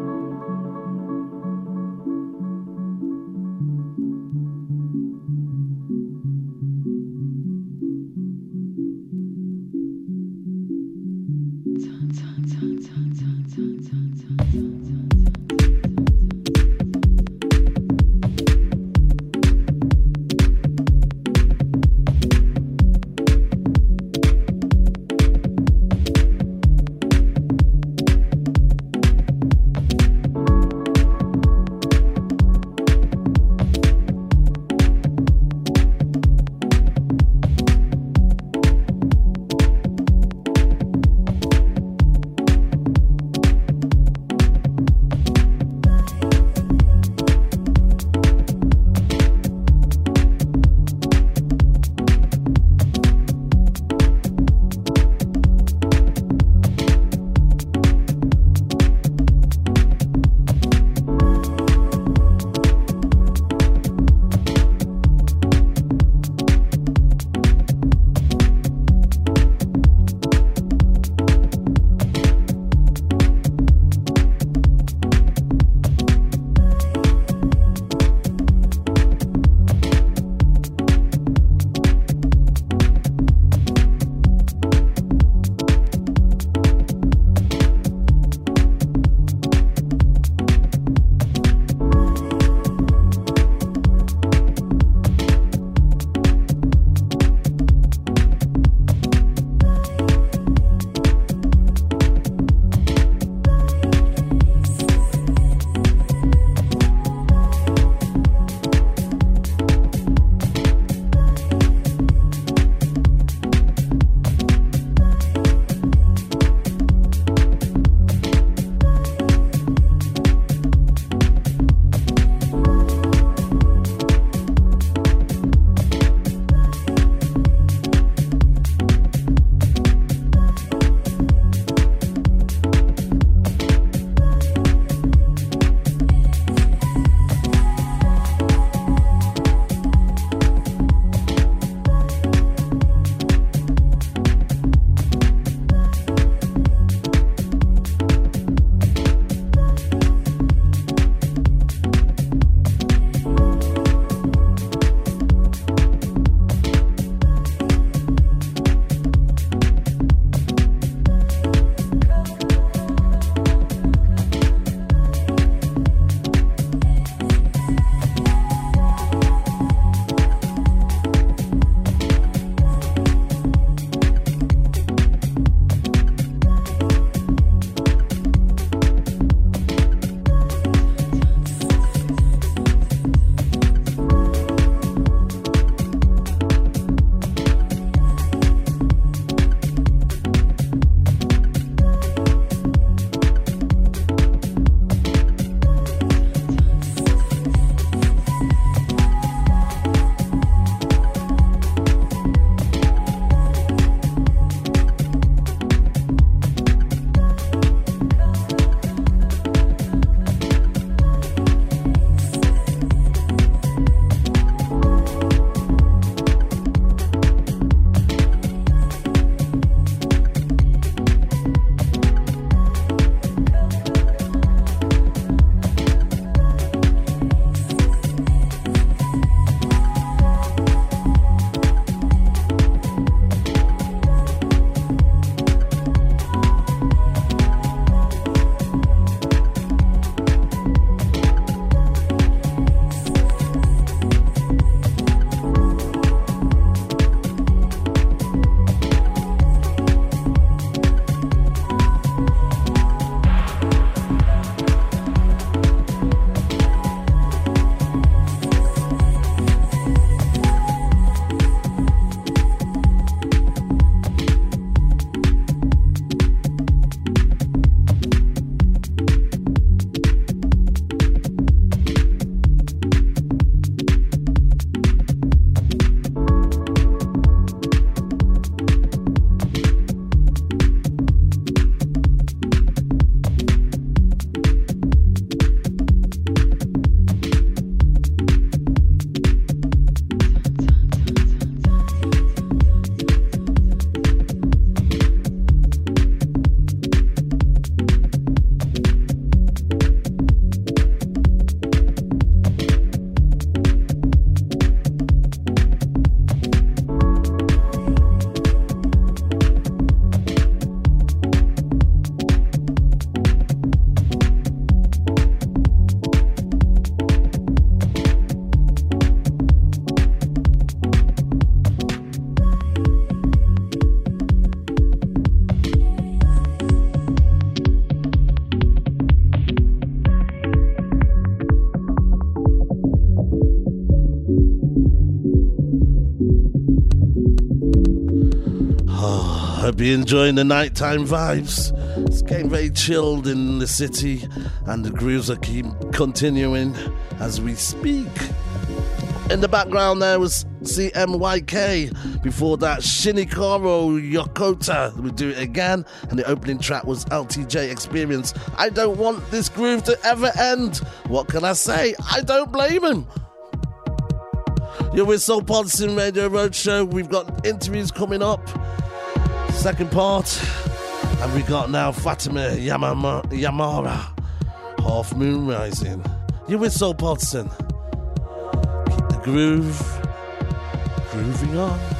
You're enjoying the nighttime vibes. It's getting very chilled in the city, and the grooves are keep continuing as we speak. In the background there was CMYK. Before that, Shinikoro Yokota. We do it again. And the opening track was LTJ Experience. I don't want this groove to ever end. What can I say? I don't blame him. You're with Soul Partisan Radio Roadshow. We've got interviews coming up. Second part. And we got now Fatima Yamama, Yamara. Half Moon Rising. You're with Soul Partisan. Keep the groove grooving on.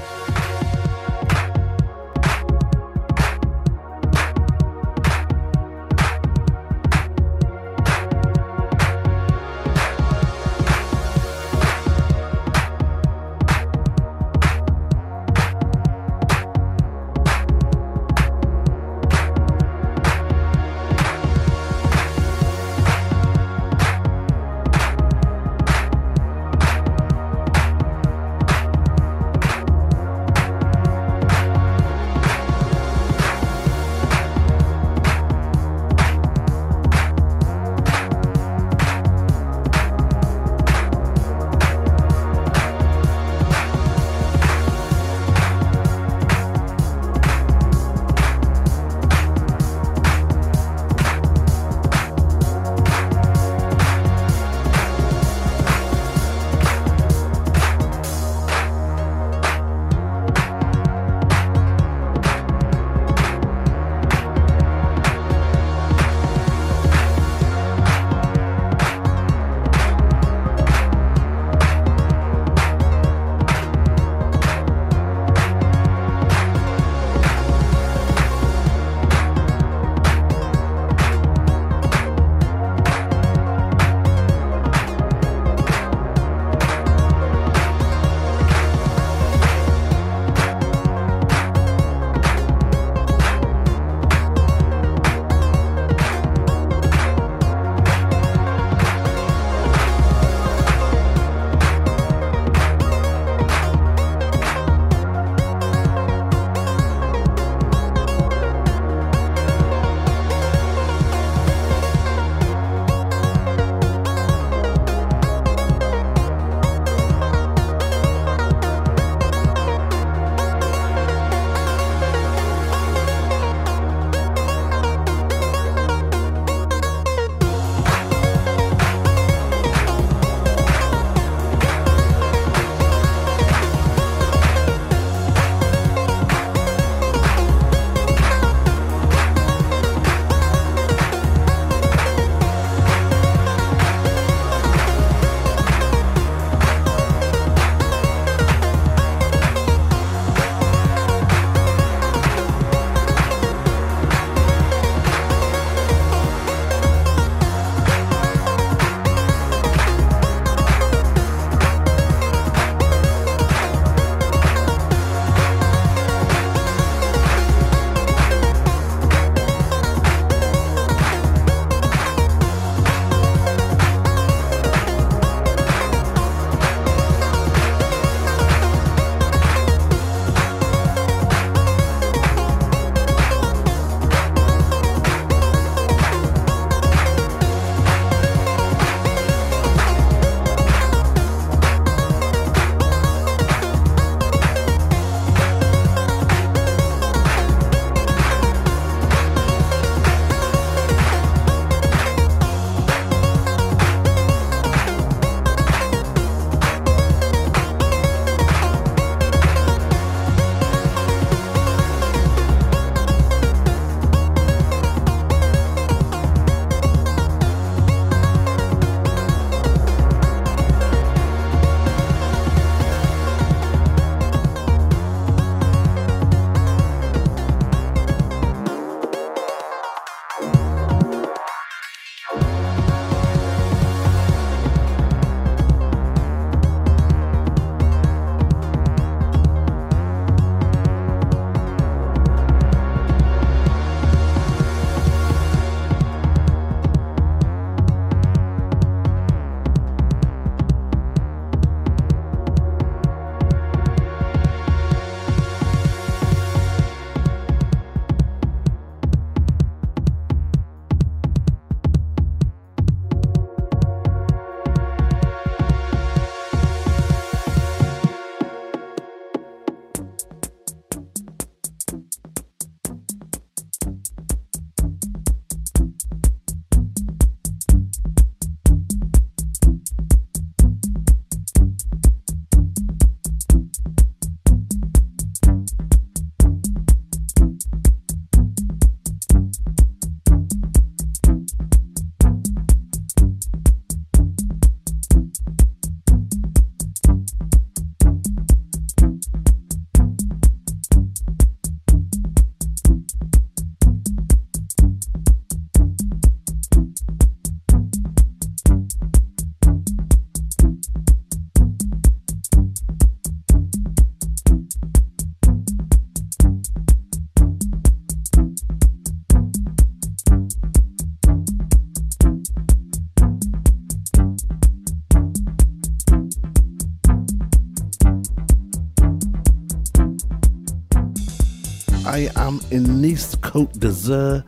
I am in Nice, Côte d'Azur.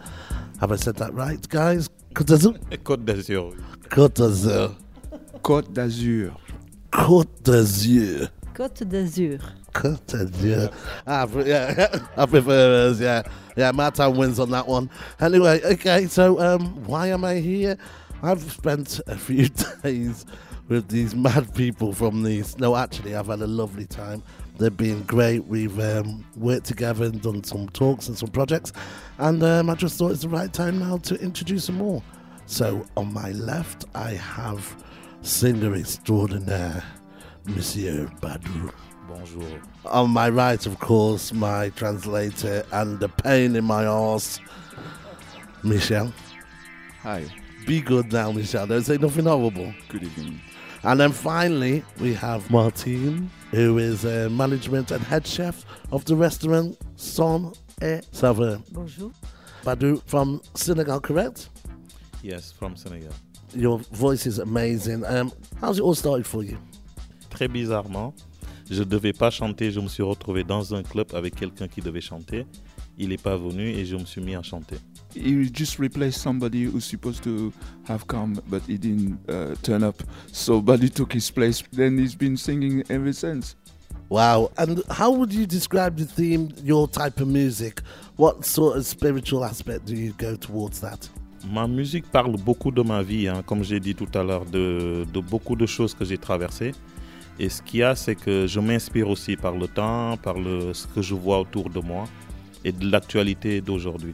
Have I said that right, guys? Côte d'Azur? Côte d'Azur. Côte d'Azur. Côte d'Azur. Côte d'Azur. Côte d'Azur. Côte d'Azur. Ah, pre- yeah, I prefer us, yeah. Yeah, my time wins on that one. Anyway, okay, so um, why am I here? I've spent a few days with these mad people from these. No, actually, I've had a lovely time. They've been great. We've um, worked together and done some talks and some projects. And um, I just thought it's the right time now to introduce them all. So, on my left, I have singer extraordinaire, Monsieur Badou. Bonjour. On my right, of course, my translator and the pain in my arse, Michel. Hi. Be good now, Michel. Don't say nothing horrible. Good evening. And then finally, we have Martine, who is a management and head chef of the restaurant Son et Saveur. Bonjour. Badou from Senegal, correct? Yes, from Senegal. Your voice is amazing. Um, how's it all started for you? Très bizarrement, je devais pas chanter, je me suis retrouvé dans un club avec quelqu'un qui devait chanter. Il n'est pas venu et je me suis mis à chanter. He just replaced somebody who's supposed to have come, but he didn't uh, turn up. So Buddy took his place. Then he's been singing ever since. Wow. And how would you describe the theme, your type of music? What sort of spiritual aspect do you go towards that? Ma musique parle beaucoup de ma vie, hein, comme j'ai dit tout à l'heure, de, de beaucoup de choses que j'ai traversées. Et ce qu'il y a, c'est que je m'inspire aussi par le temps, par le, ce que je vois autour de moi et de l'actualité d'aujourd'hui.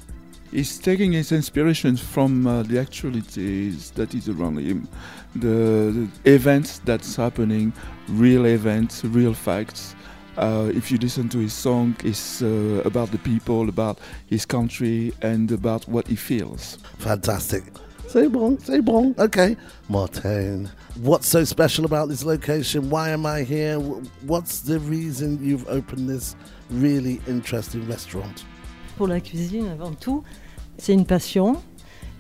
He's taking his inspiration from uh, the actualities that is around him, the, the events that's happening, real events, real facts. Uh, if you listen to his song, it's uh, about the people, about his country, and about what he feels. Fantastic. C'est bon, c'est bon. Okay. Martin, what's so special about this location? Why am I here? Wh- What's the reason you've opened this really interesting restaurant? Pour la cuisine, avant tout, c'est une passion.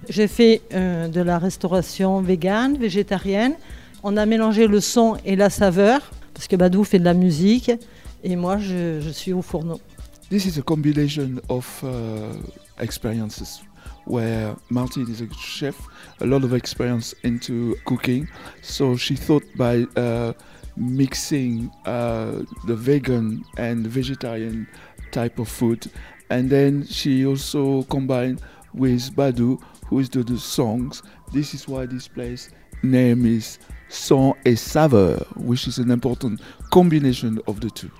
J'ai fait euh, de la restauration végane, végétarienne. On a mélangé le son et la saveur, parce que Badou fait de la musique, et moi, je, je suis au fourneau. This is a combination of uh, experiences where Martin is a chef, a lot of experience into cooking. So she thought by uh, mixing uh, the vegan and vegetarian type of food, and then she also combined with Badou, who is the, the songs. This is why this place name is Son et Saveur, which is an important combination of the two.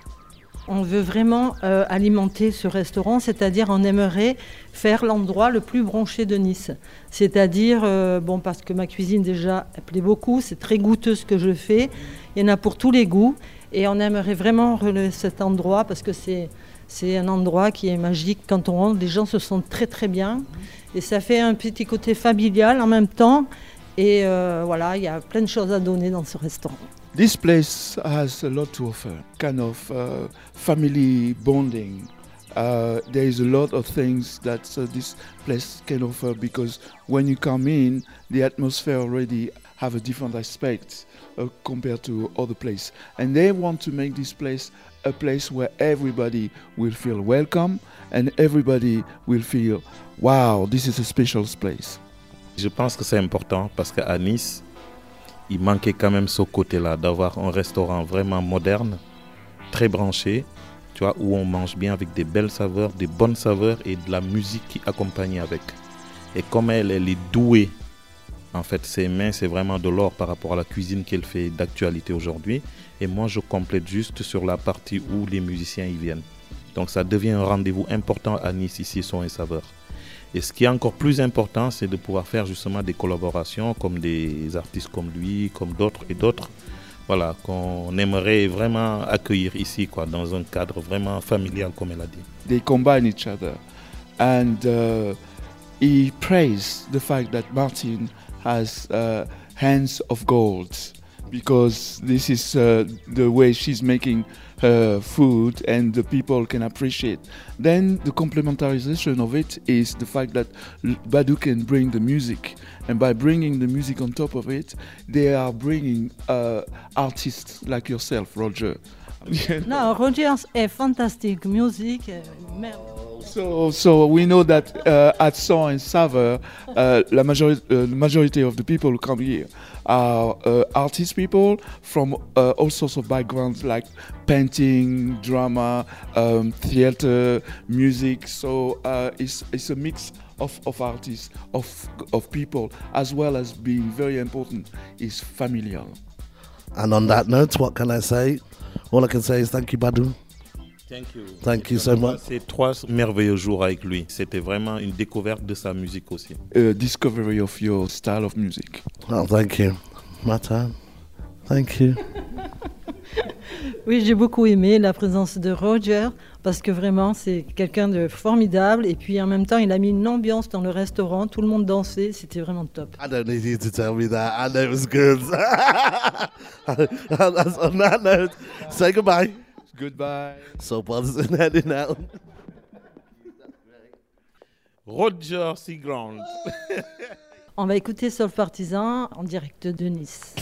On veut vraiment euh, alimenter ce restaurant, c'est-à-dire on aimerait faire l'endroit le plus branché de Nice. C'est-à-dire, euh, bon, parce que ma cuisine déjà elle plaît beaucoup, c'est très goûteux ce que je fais, il y en a pour tous les goûts, et on aimerait vraiment relever cet endroit parce que c'est c'est un endroit qui est magique. Quand on rentre, les gens se sentent très très bien, et ça fait un petit côté familial en même temps. Et euh, voilà, il y a plein de choses à donner dans ce restaurant. This place has a lot to offer, kind of uh, family bonding. Uh, there is a lot of things that uh, this place can offer because when you come in, the atmosphere already have a different aspect uh, compared to other places. and they want to make this place a place where everybody will feel welcome and everybody will feel, wow, this is a special place. Je pense que c'est important parce qu'à Nice, il manquait quand même ce côté-là, d'avoir un restaurant vraiment moderne, très branché, tu vois, où on mange bien avec des belles saveurs, des bonnes saveurs et de la musique qui accompagne avec. Et comme elle, est douée, en fait, ses mains, c'est vraiment de l'or par rapport à la cuisine qu'elle fait d'actualité aujourd'hui. Et moi, je complète juste sur la partie où les musiciens y viennent. Donc ça devient un rendez-vous important à Nice, ici, son et saveur. Et ce qui est encore plus important, c'est de pouvoir faire justement des collaborations comme des artistes comme lui, comme d'autres et d'autres, voilà, qu'on aimerait vraiment accueillir ici, quoi, dans un cadre vraiment familial, comme elle a dit. they combine each other. And uh, he praised the fact that Martin has uh, hands of gold because this is uh, the way she's making her food and the people can appreciate. Then the complementarization of it is the fact that Badou can bring the music, and by bringing the music on top of it, they are bringing uh, artists like yourself, Roger, Non, Rogers fantastique. Musique, euh, merde. So, so we know that uh, at Son and Saveur, uh, la majority, uh, the majority of the people who come here are uh, artist people from uh, all sorts of backgrounds, like painting, drama, um, theater, music. So uh, it's it's a mix of, of artists, of of people, as well as being very important is familial. And on that note, what can I say? All I can say is thank you, Badou. Thank you. Thank you so much. C'est trois merveilleux jours avec lui. C'était vraiment une découverte de sa musique aussi. A discovery of your style of music. Oh, thank you. My time. Thank you. Oui, j'ai beaucoup aimé la présence de Roger parce que vraiment c'est quelqu'un de formidable et puis en même temps il a mis une ambiance dans le restaurant, tout le monde dansait, c'était vraiment top. I don't need you to tell me that. I know it was good. That's on that note, say goodbye. Goodbye. So partisan heading out. Roger Seaground. On va écouter Soul Partisan en direct de Nice.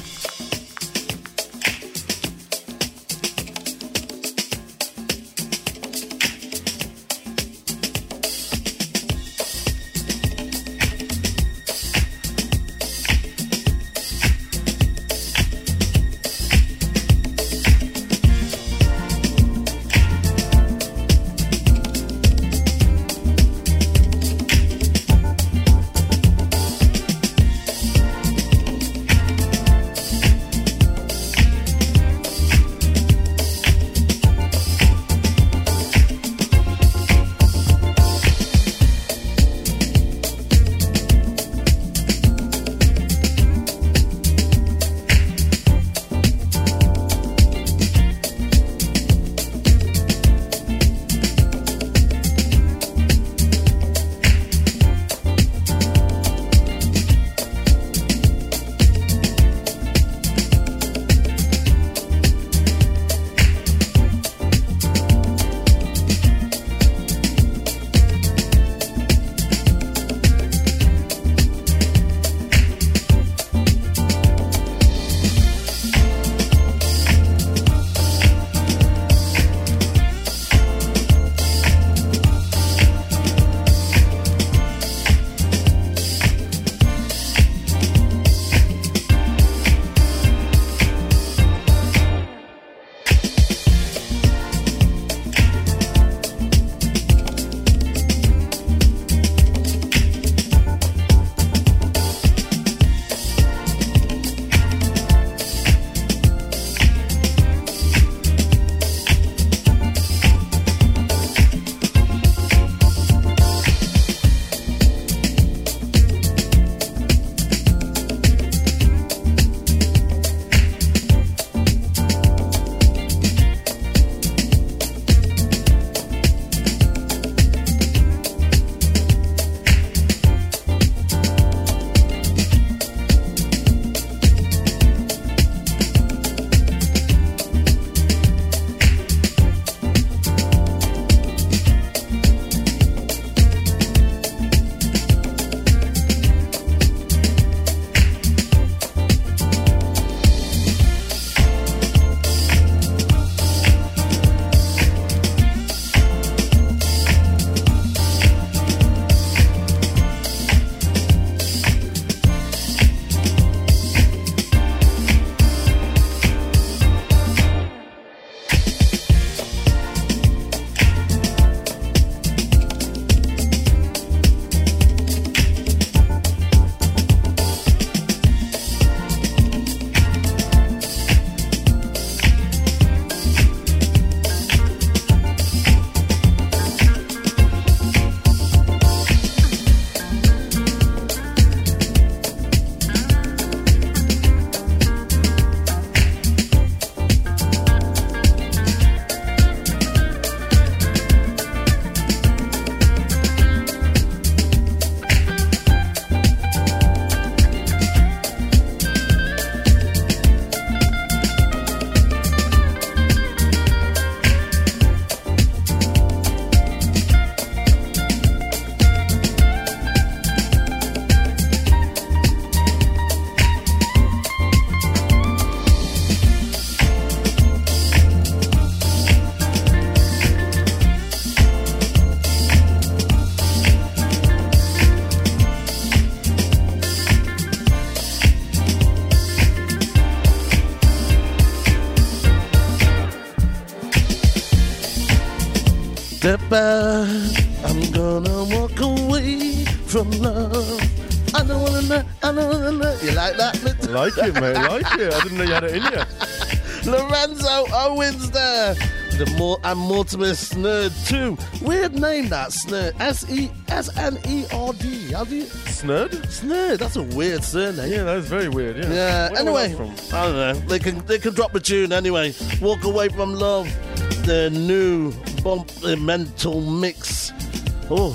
Like it, mate. Like it. I didn't know you had it in you. Lorenzo Owens there. The more and Mortimer Snerd too. Weird name that Snerd. S E S N E R D. How do you Snerd? Snerd. That's a weird surname. Yeah, that is very weird. Yeah. Yeah. Where anyway, I don't know. They can they can drop a tune anyway. Walk away from love. The new bump the mental mix. Oh,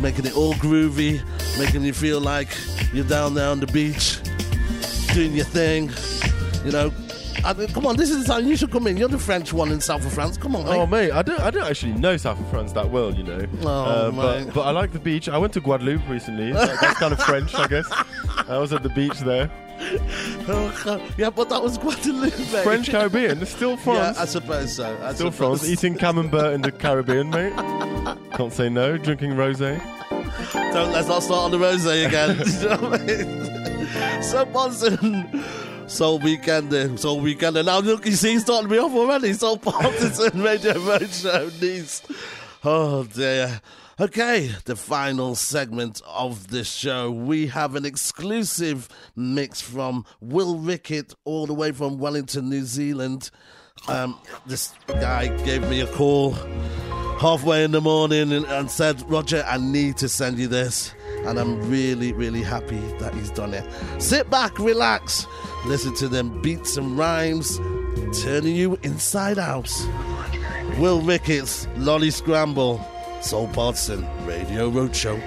making it all groovy, making you feel like you're down there on the beach, doing your thing. You know. I mean, come on, this is the time you should come in. You're the French one in south of France. Come on, mate. Oh mate, I don't I don't actually know South of France that well, you know. Oh, Uh, but but I like the beach. I went to Guadeloupe recently. That- that's kind of French, I guess. I was at the beach there. Oh, yeah, but that was Guadeloupe. mate. French Caribbean, it's still France. Yeah, I suppose so. I Still suppose. France. Eating camembert in the Caribbean, mate. Can't say no. Drinking rosé. Don't let's not start on the rose again. You know what I mean? so Weekend, Weekend. Now look, see, he's starting me off already. Soul Partisan Radio Roadshow Nice. Oh dear. Okay, the final segment of this show. We have an exclusive mix from Will Ricketts, all the way from Wellington, New Zealand. Um, this guy gave me a call halfway in the morning and, and said, Roger, I need to send you this. And I'm really, really happy that he's done it. Sit back, relax, listen to them beats and rhymes, turning you inside out. Will Ricketts, Lolly Scramble, Soul Partisan, Radio Roadshow.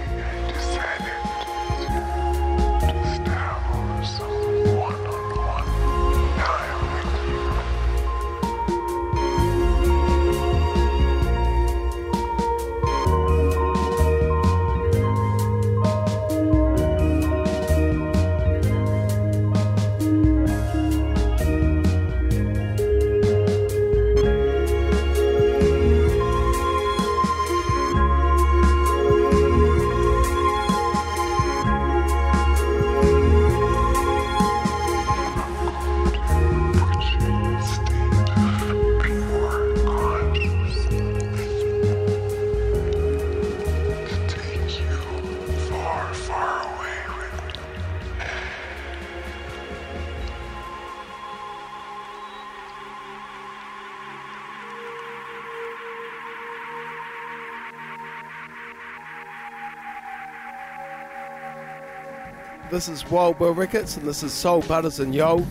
This is Wild Bill Ricketts, and this is Soul Butters and Yo.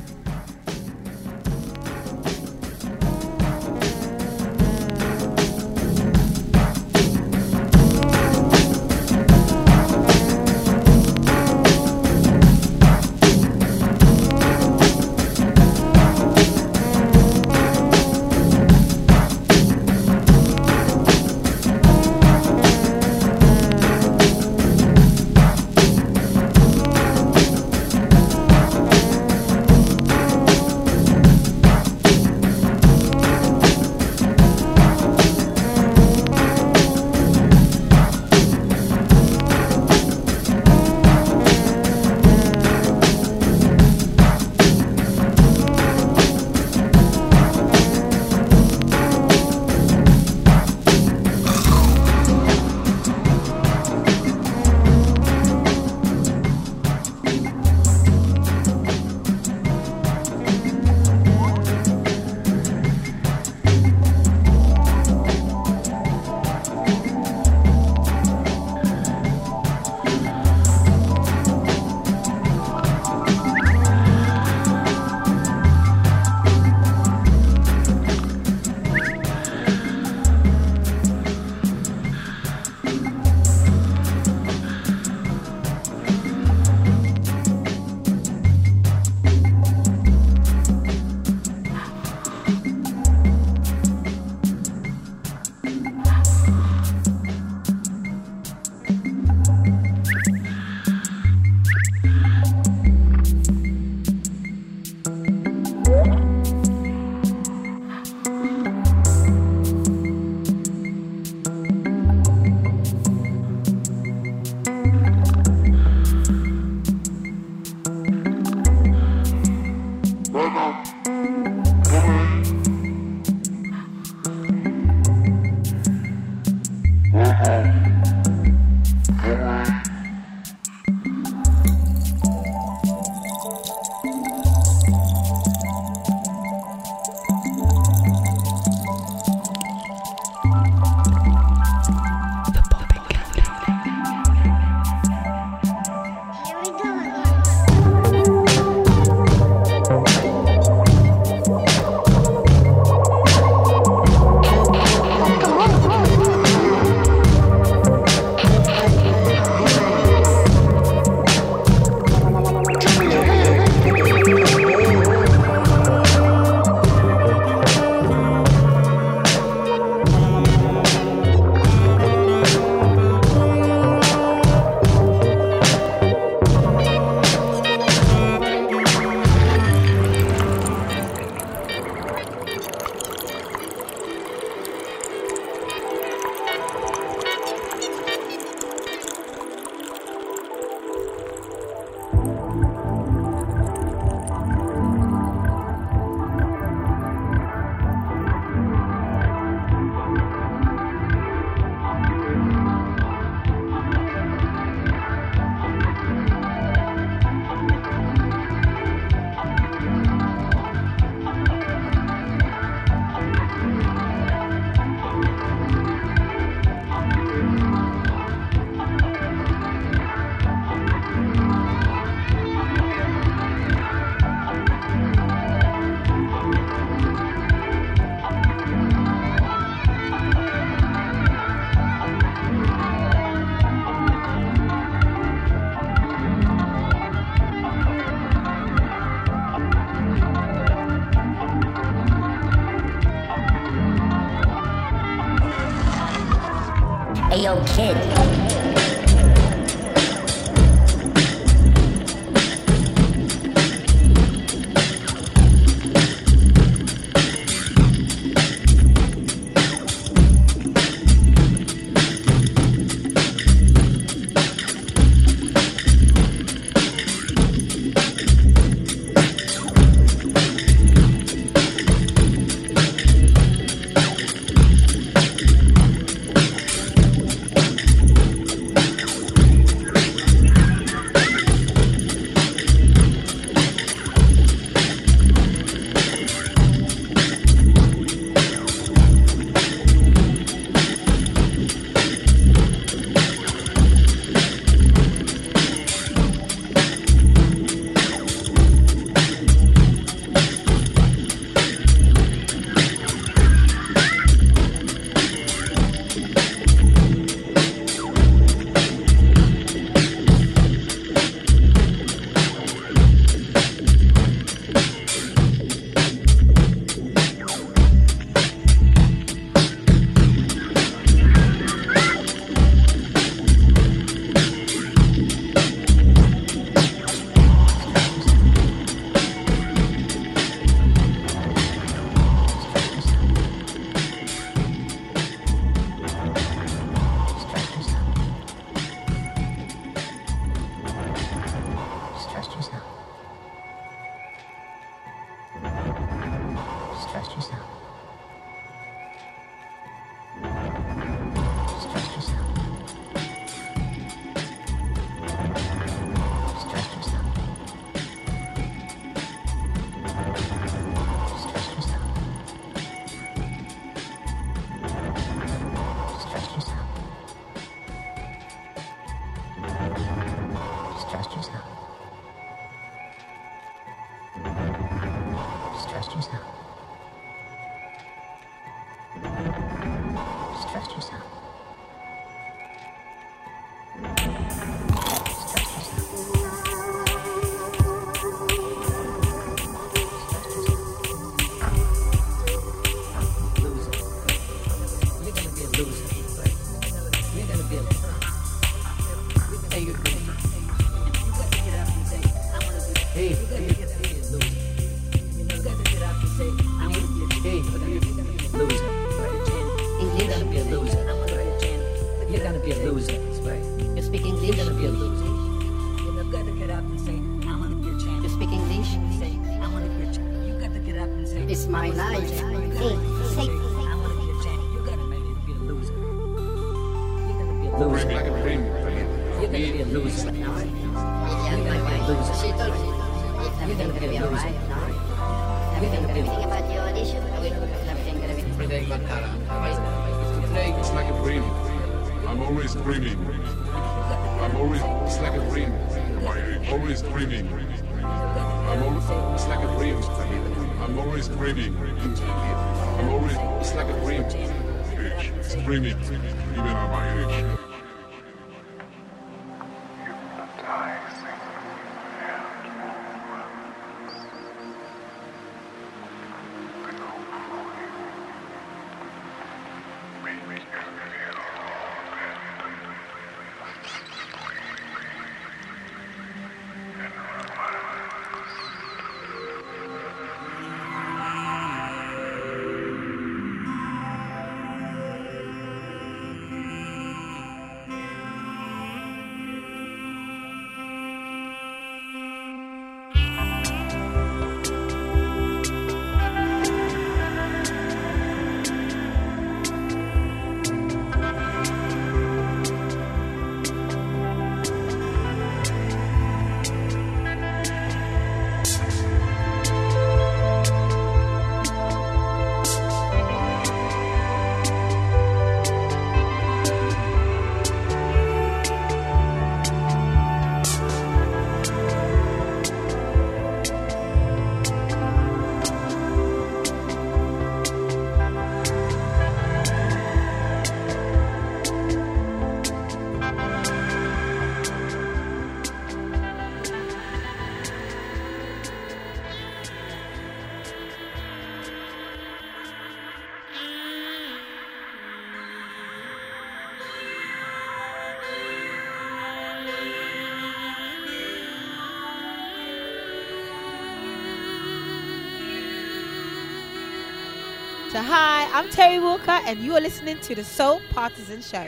I'm Terry Walker, and you are listening to the Soul Partisan Show.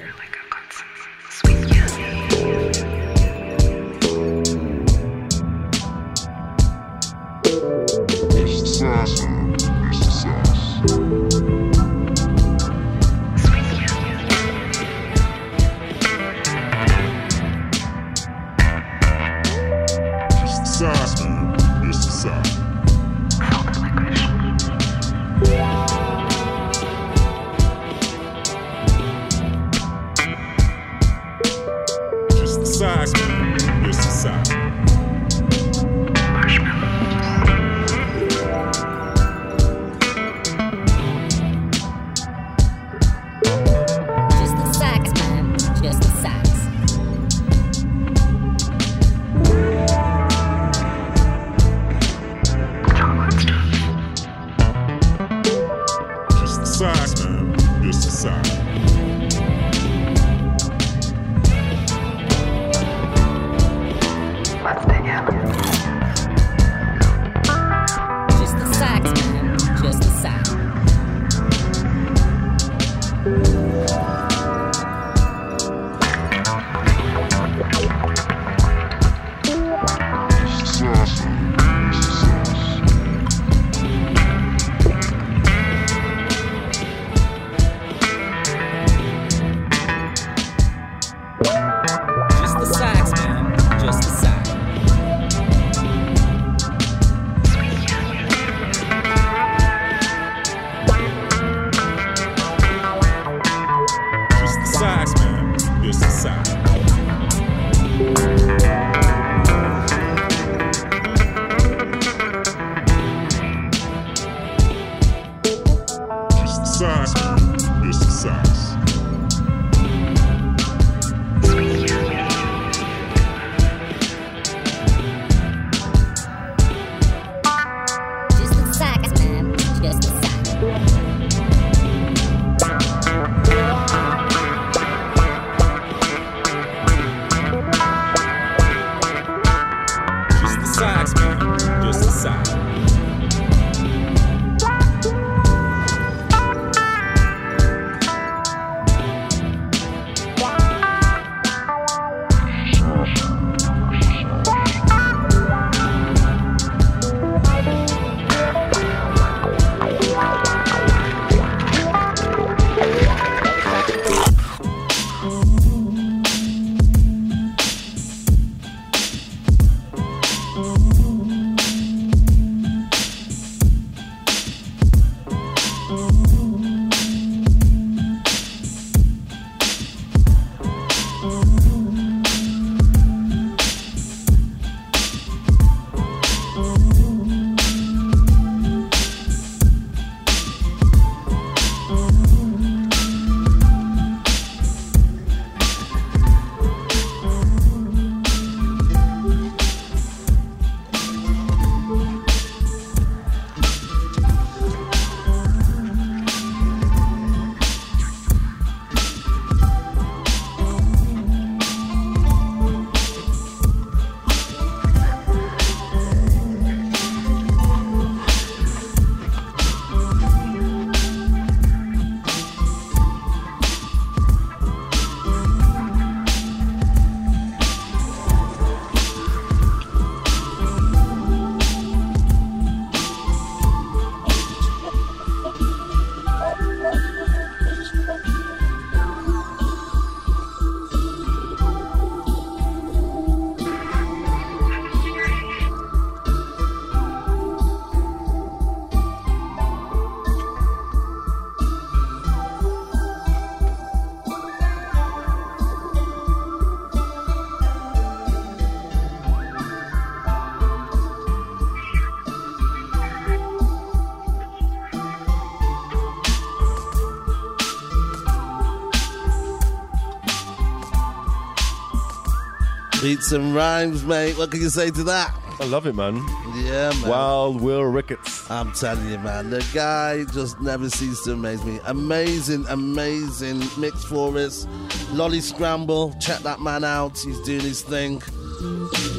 Beats and rhymes, mate. What can you say to that? I love it, man. Yeah, man. Wild Will Ricketts. I'm telling you, man. The guy just never ceases to amaze me. Amazing, amazing mix for us. Lolly Scramble. Check that man out. He's doing his thing.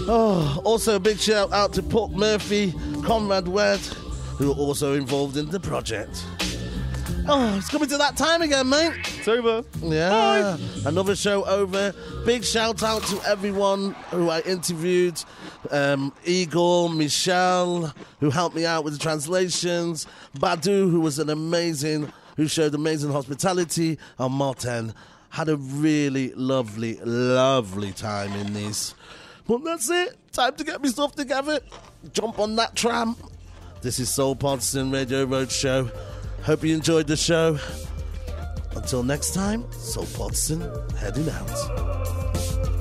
Oh, also a big shout out to Pork Murphy, Conrad Wed, who are also involved in the project. Oh, it's coming to that time again, mate. It's over. Yeah. Another show over. Big shout out to everyone who I interviewed. Um, Igor, Michelle, who helped me out with the translations. Badou, who was an amazing, who showed amazing hospitality. And Martin had a really lovely, lovely time in Nice. But that's it. Time to get me stuff together. Jump on that tram. This is Soul Partisan Radio Roadshow. Hope you enjoyed the show. Until next time, Soap Watson heading out.